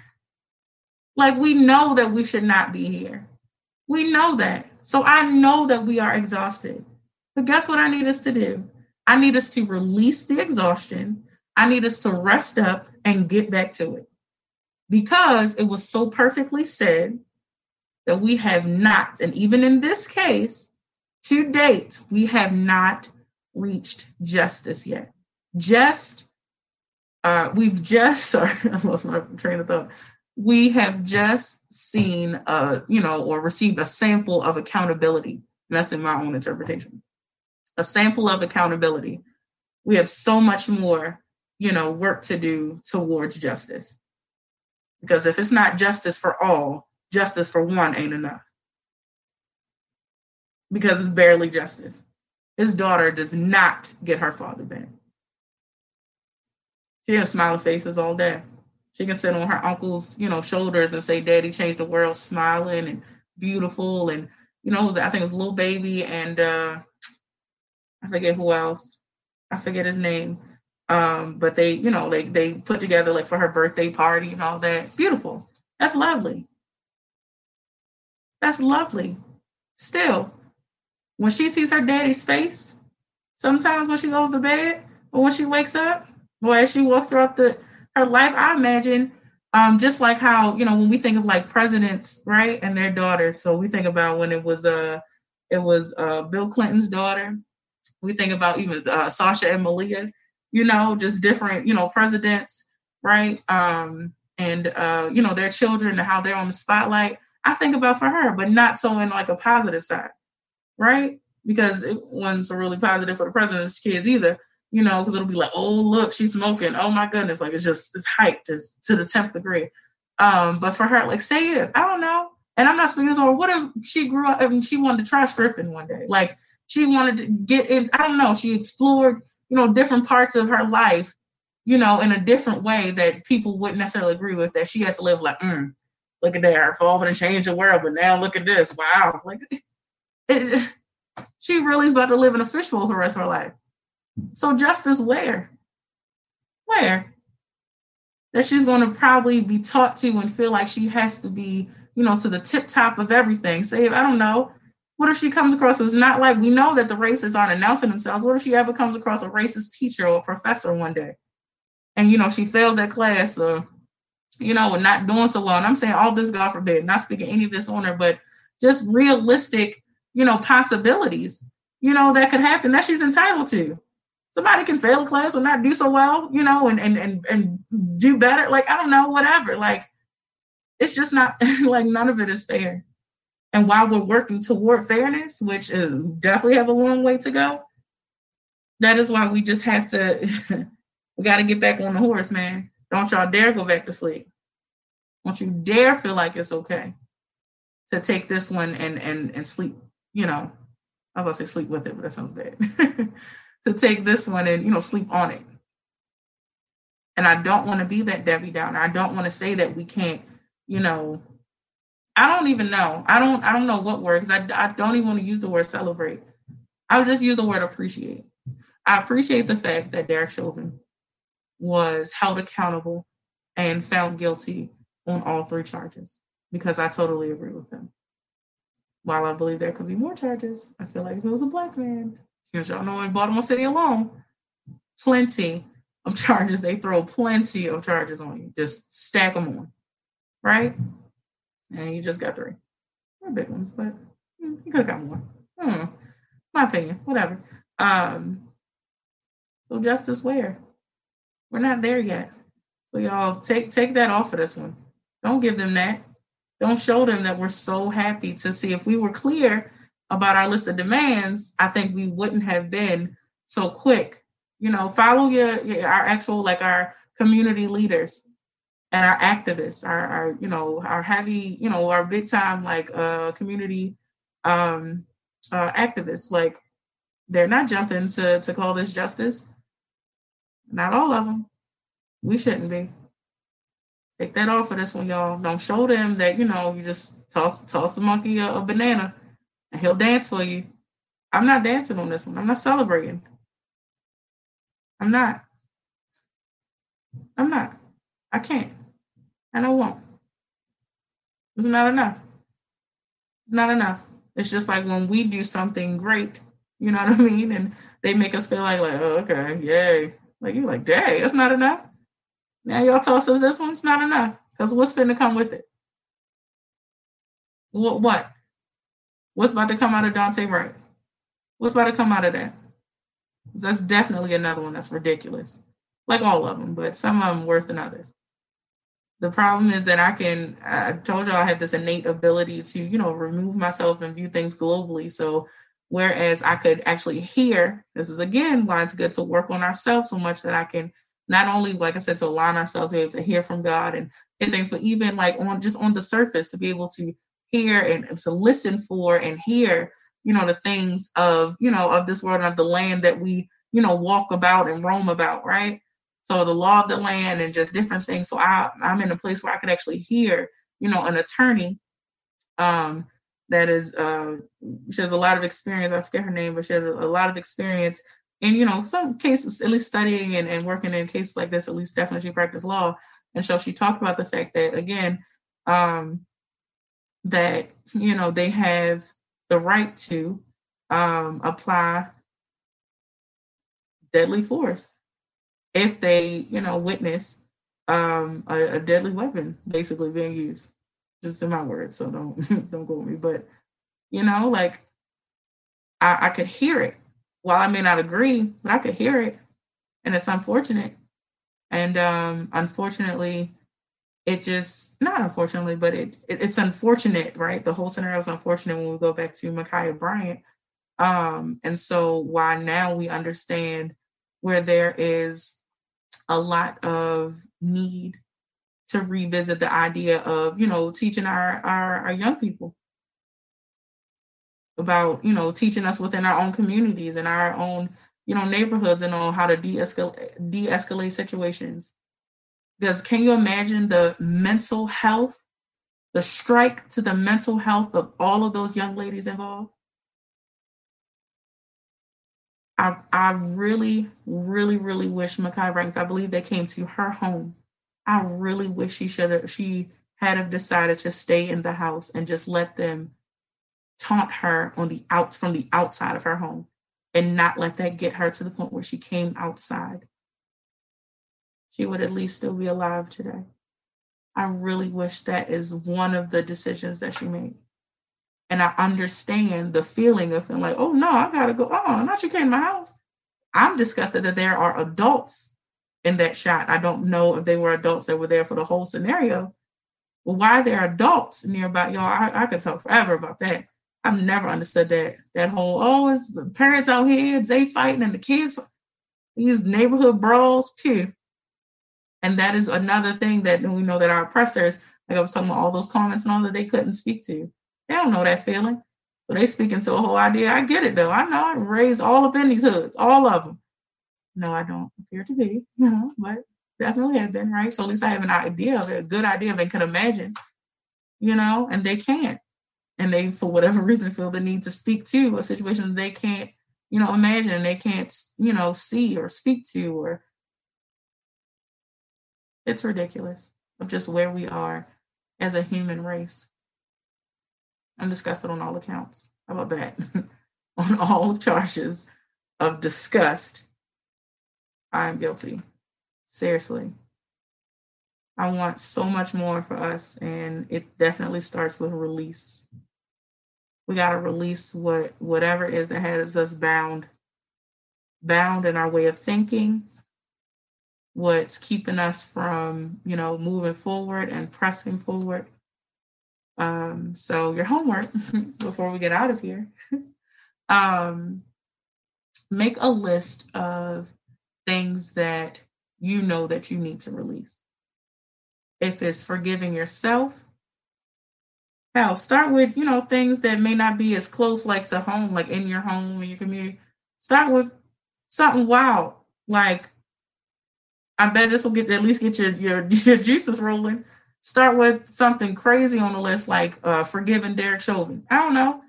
Like we know that we should not be here. We know that. So I know that we are exhausted. But guess what I need us to do? I need us to release the exhaustion. I need us to rest up and get back to it. Because it was so perfectly said that we have not, and even in this case, to date, we have not reached justice yet. Just, uh, we've just, <laughs> sorry, I lost my train of thought. We have just seen, uh, you know, or received a sample of accountability. And that's in my own interpretation. A sample of accountability. We have so much more, you know, work to do towards justice. Because if it's not justice for all, justice for one ain't enough. Because it's barely justice. His daughter does not get her father back. She has smiling faces all day. She can sit on her uncle's, you know, shoulders and say, "Daddy changed the world," smiling and beautiful, and you know, was, I think it was Lil Baby and uh, I forget who else. I forget his name. Um, but they, you know, they they put together like for her birthday party and all that. Beautiful. That's lovely. That's lovely. Still, when she sees her daddy's face, sometimes when she goes to bed or when she wakes up, or as she walks throughout the her life, I imagine um, just like how you know when we think of like presidents, right, and their daughters. So we think about when it was uh it was uh Bill Clinton's daughter. We think about even uh, Sasha and Malia. You know, just different you know presidents, right? Um, and uh, you know their children and how they're on the spotlight. I think about for her, but not so in like a positive side right? Because it wasn't so really positive for the president's kids either, you know, because it'll be like, oh, look, she's smoking. Oh my goodness. Like it's just, it's hyped it's to the 10th degree. Um, but for her, like, say it, I don't know. And I'm not speaking as or what if she grew up and she wanted to try stripping one day? Like she wanted to get in, I don't know, she explored, you know, different parts of her life, you know, in a different way that people wouldn't necessarily agree with, that she has to live like, mm, look at that, her father and change the world, but now look at this. Wow. Like <laughs> it, she really is about to live in a fishbowl for the rest of her life. So justice where? Where? That she's going to probably be taught to and feel like she has to be, you know, to the tip top of everything. Say, I don't know, what if she comes across as not like we know that the racists aren't announcing themselves? What if she ever comes across a racist teacher or professor one day, and you know she fails that class or you know not doing so well? And I'm saying all this, God forbid, not speaking any of this on her, but just realistic you know, possibilities, you know, that could happen that she's entitled to. Somebody can fail a class or not do so well, you know, and and and and do better. Like, I don't know, whatever. Like, it's just not <laughs> like none of it is fair. And while we're working toward fairness, which is, definitely have a long way to go, that is why we just have to <laughs> we got to get back on the horse, man. Don't y'all dare go back to sleep. Don't you dare feel like it's okay to take this one and and and sleep you know, I was gonna say sleep with it, but that sounds bad. <laughs> to take this one and, you know, sleep on it. And I don't want to be that Debbie Downer. I don't want to say that we can't, you know, I don't even know. I don't I don't know what word because I, I don't even want to use the word celebrate. I would just use the word appreciate. I appreciate the fact that Derek Chauvin was held accountable and found guilty on all three charges because I totally agree with him while I believe there could be more charges, I feel like if it was a black man, because y'all know in Baltimore City alone, plenty of charges. They throw plenty of charges on you. Just stack them on, right? And you just got three. They're big ones, but you could have got more. Hmm. My opinion, whatever. Um, so justice where? We're not there yet. So y'all take take that off of this one. Don't give them that. Don't show them that we're so happy to see. If we were clear about our list of demands, I think we wouldn't have been so quick. You know, follow your, your our actual like our community leaders and our activists, our, our you know our heavy, you know, our big time like uh community um uh activists. Like they're not jumping to to call this justice. Not all of them. We shouldn't be. Take that off of this one, y'all. Don't show them that, you know, you just toss toss a monkey a, a banana and he'll dance for you. I'm not dancing on this one. I'm not celebrating. I'm not. I'm not. I can't. And I won't. It's not enough. It's not enough. It's just like when we do something great, you know what I <laughs> mean? And they make us feel like, like, oh, okay, yay. Like you're like, dang, that's not enough. Now y'all toss us this one's not enough. Because what's going to come with it? What what? What's about to come out of Daunte Wright? What's about to come out of that? That's definitely another one that's ridiculous. Like all of them, but some of them worse than others. The problem is that I can, I told y'all I have this innate ability to, you know, remove myself and view things globally. So, whereas I could actually hear, this is again why it's good to work on ourselves so much that I can not only, like I said, to align ourselves, be able to hear from God and, and things, but even like on just on the surface to be able to hear and to listen for and hear, you know, the things of, you know, of this world and of the land that we, you know, walk about and roam about, right? So the law of the land and just different things. So I, I'm in a place where I could actually hear, you know, an attorney um, that is, uh, she has a lot of experience. I forget her name, but she has a, lot of experience in, you know, some cases, at least studying and, and working in cases like this, at least definitely she practiced law. And so she talked about the fact that, again, um, that, you know, they have the right to um, apply deadly force if they, you know, witness um, a, a, deadly weapon basically being used. Just in my words, so don't <laughs> don't go with me. But you know, like I, I could hear it. While I may not agree, but I could hear it, and it's unfortunate. And um, unfortunately, it just not unfortunately, but it, it, it's unfortunate, right? The whole scenario is unfortunate when we go back to Ma'Khia Bryant. Um, and so why now we understand where there is a lot of need to revisit the idea of you know teaching our, our our, young people about you know teaching us within our own communities and our own you know neighborhoods and on how to de-escalate de-escalate situations because can you imagine the mental health the strike to the mental health of all of those young ladies involved I, I really, really, really wish Ma'Khia Ranks, I believe they came to her home. I really wish she should have, she had have decided to stay in the house and just let them taunt her on the out from the outside of her home and not let that get her to the point where she came outside. She would at least still be alive today. I really wish that is one of the decisions that she made and I understand the feeling of feeling like, oh no, I gotta go. Oh, not you came to my house. I'm disgusted that there are adults in that shot. I don't know if they were adults that were there for the whole scenario. Why there are adults nearby, y'all? I, I could talk forever about that. I've never understood that. That whole oh, it's the parents out here, they fighting and the kids, these neighborhood brawls too. And that is another thing that we know that our oppressors, like I was talking about all those comments and all that they couldn't speak to. They don't know that feeling. So they speaking to a whole idea. I get it though. I know I raised all up in these hoods, all of them. No, I don't appear to be, <laughs> you know, but definitely have been, right? So at least I have an idea of it, a good idea it, can imagine, you know, and they can't. And they, for whatever <laughs> reason, feel the need to speak to a situation they can't, you know, imagine, they can't, you know, see or speak to, or it's ridiculous of just where we are as a human race. I'm disgusted on all accounts. How about that? <laughs> on all charges of disgust, I am guilty. Seriously. I want so much more for us, and it definitely starts with release. We got to release what whatever it is that has us bound, bound in our way of thinking, what's keeping us from, you know, moving forward and pressing forward. Um, so your homework <laughs> before we get out of here, <laughs> um, make a list of things that you know that you need to release. If it's forgiving yourself, hell, start with, you know, things that may not be as close like to home, like in your home, in your community. Start with something wild. Like I bet this will get at least get your your, <laughs> your juices rolling Start with something crazy on the list like uh, forgiving Derek Chauvin. I don't know.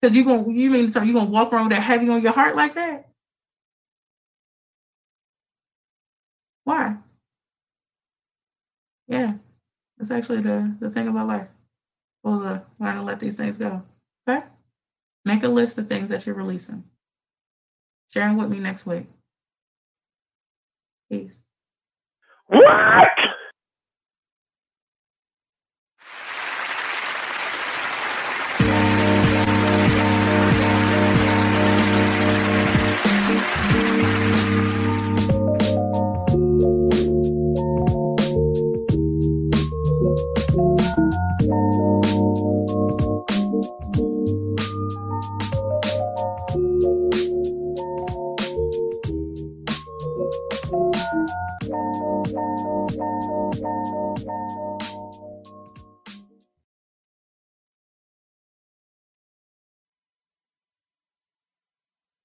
Because you gonna you mean to tell you gonna walk around with that heavy on your heart like that? Why? Yeah, that's actually the, the thing about life. We'll to learn to let these things go. Okay? Make a list of things that you're releasing. Sharing with me next week. Peace. What?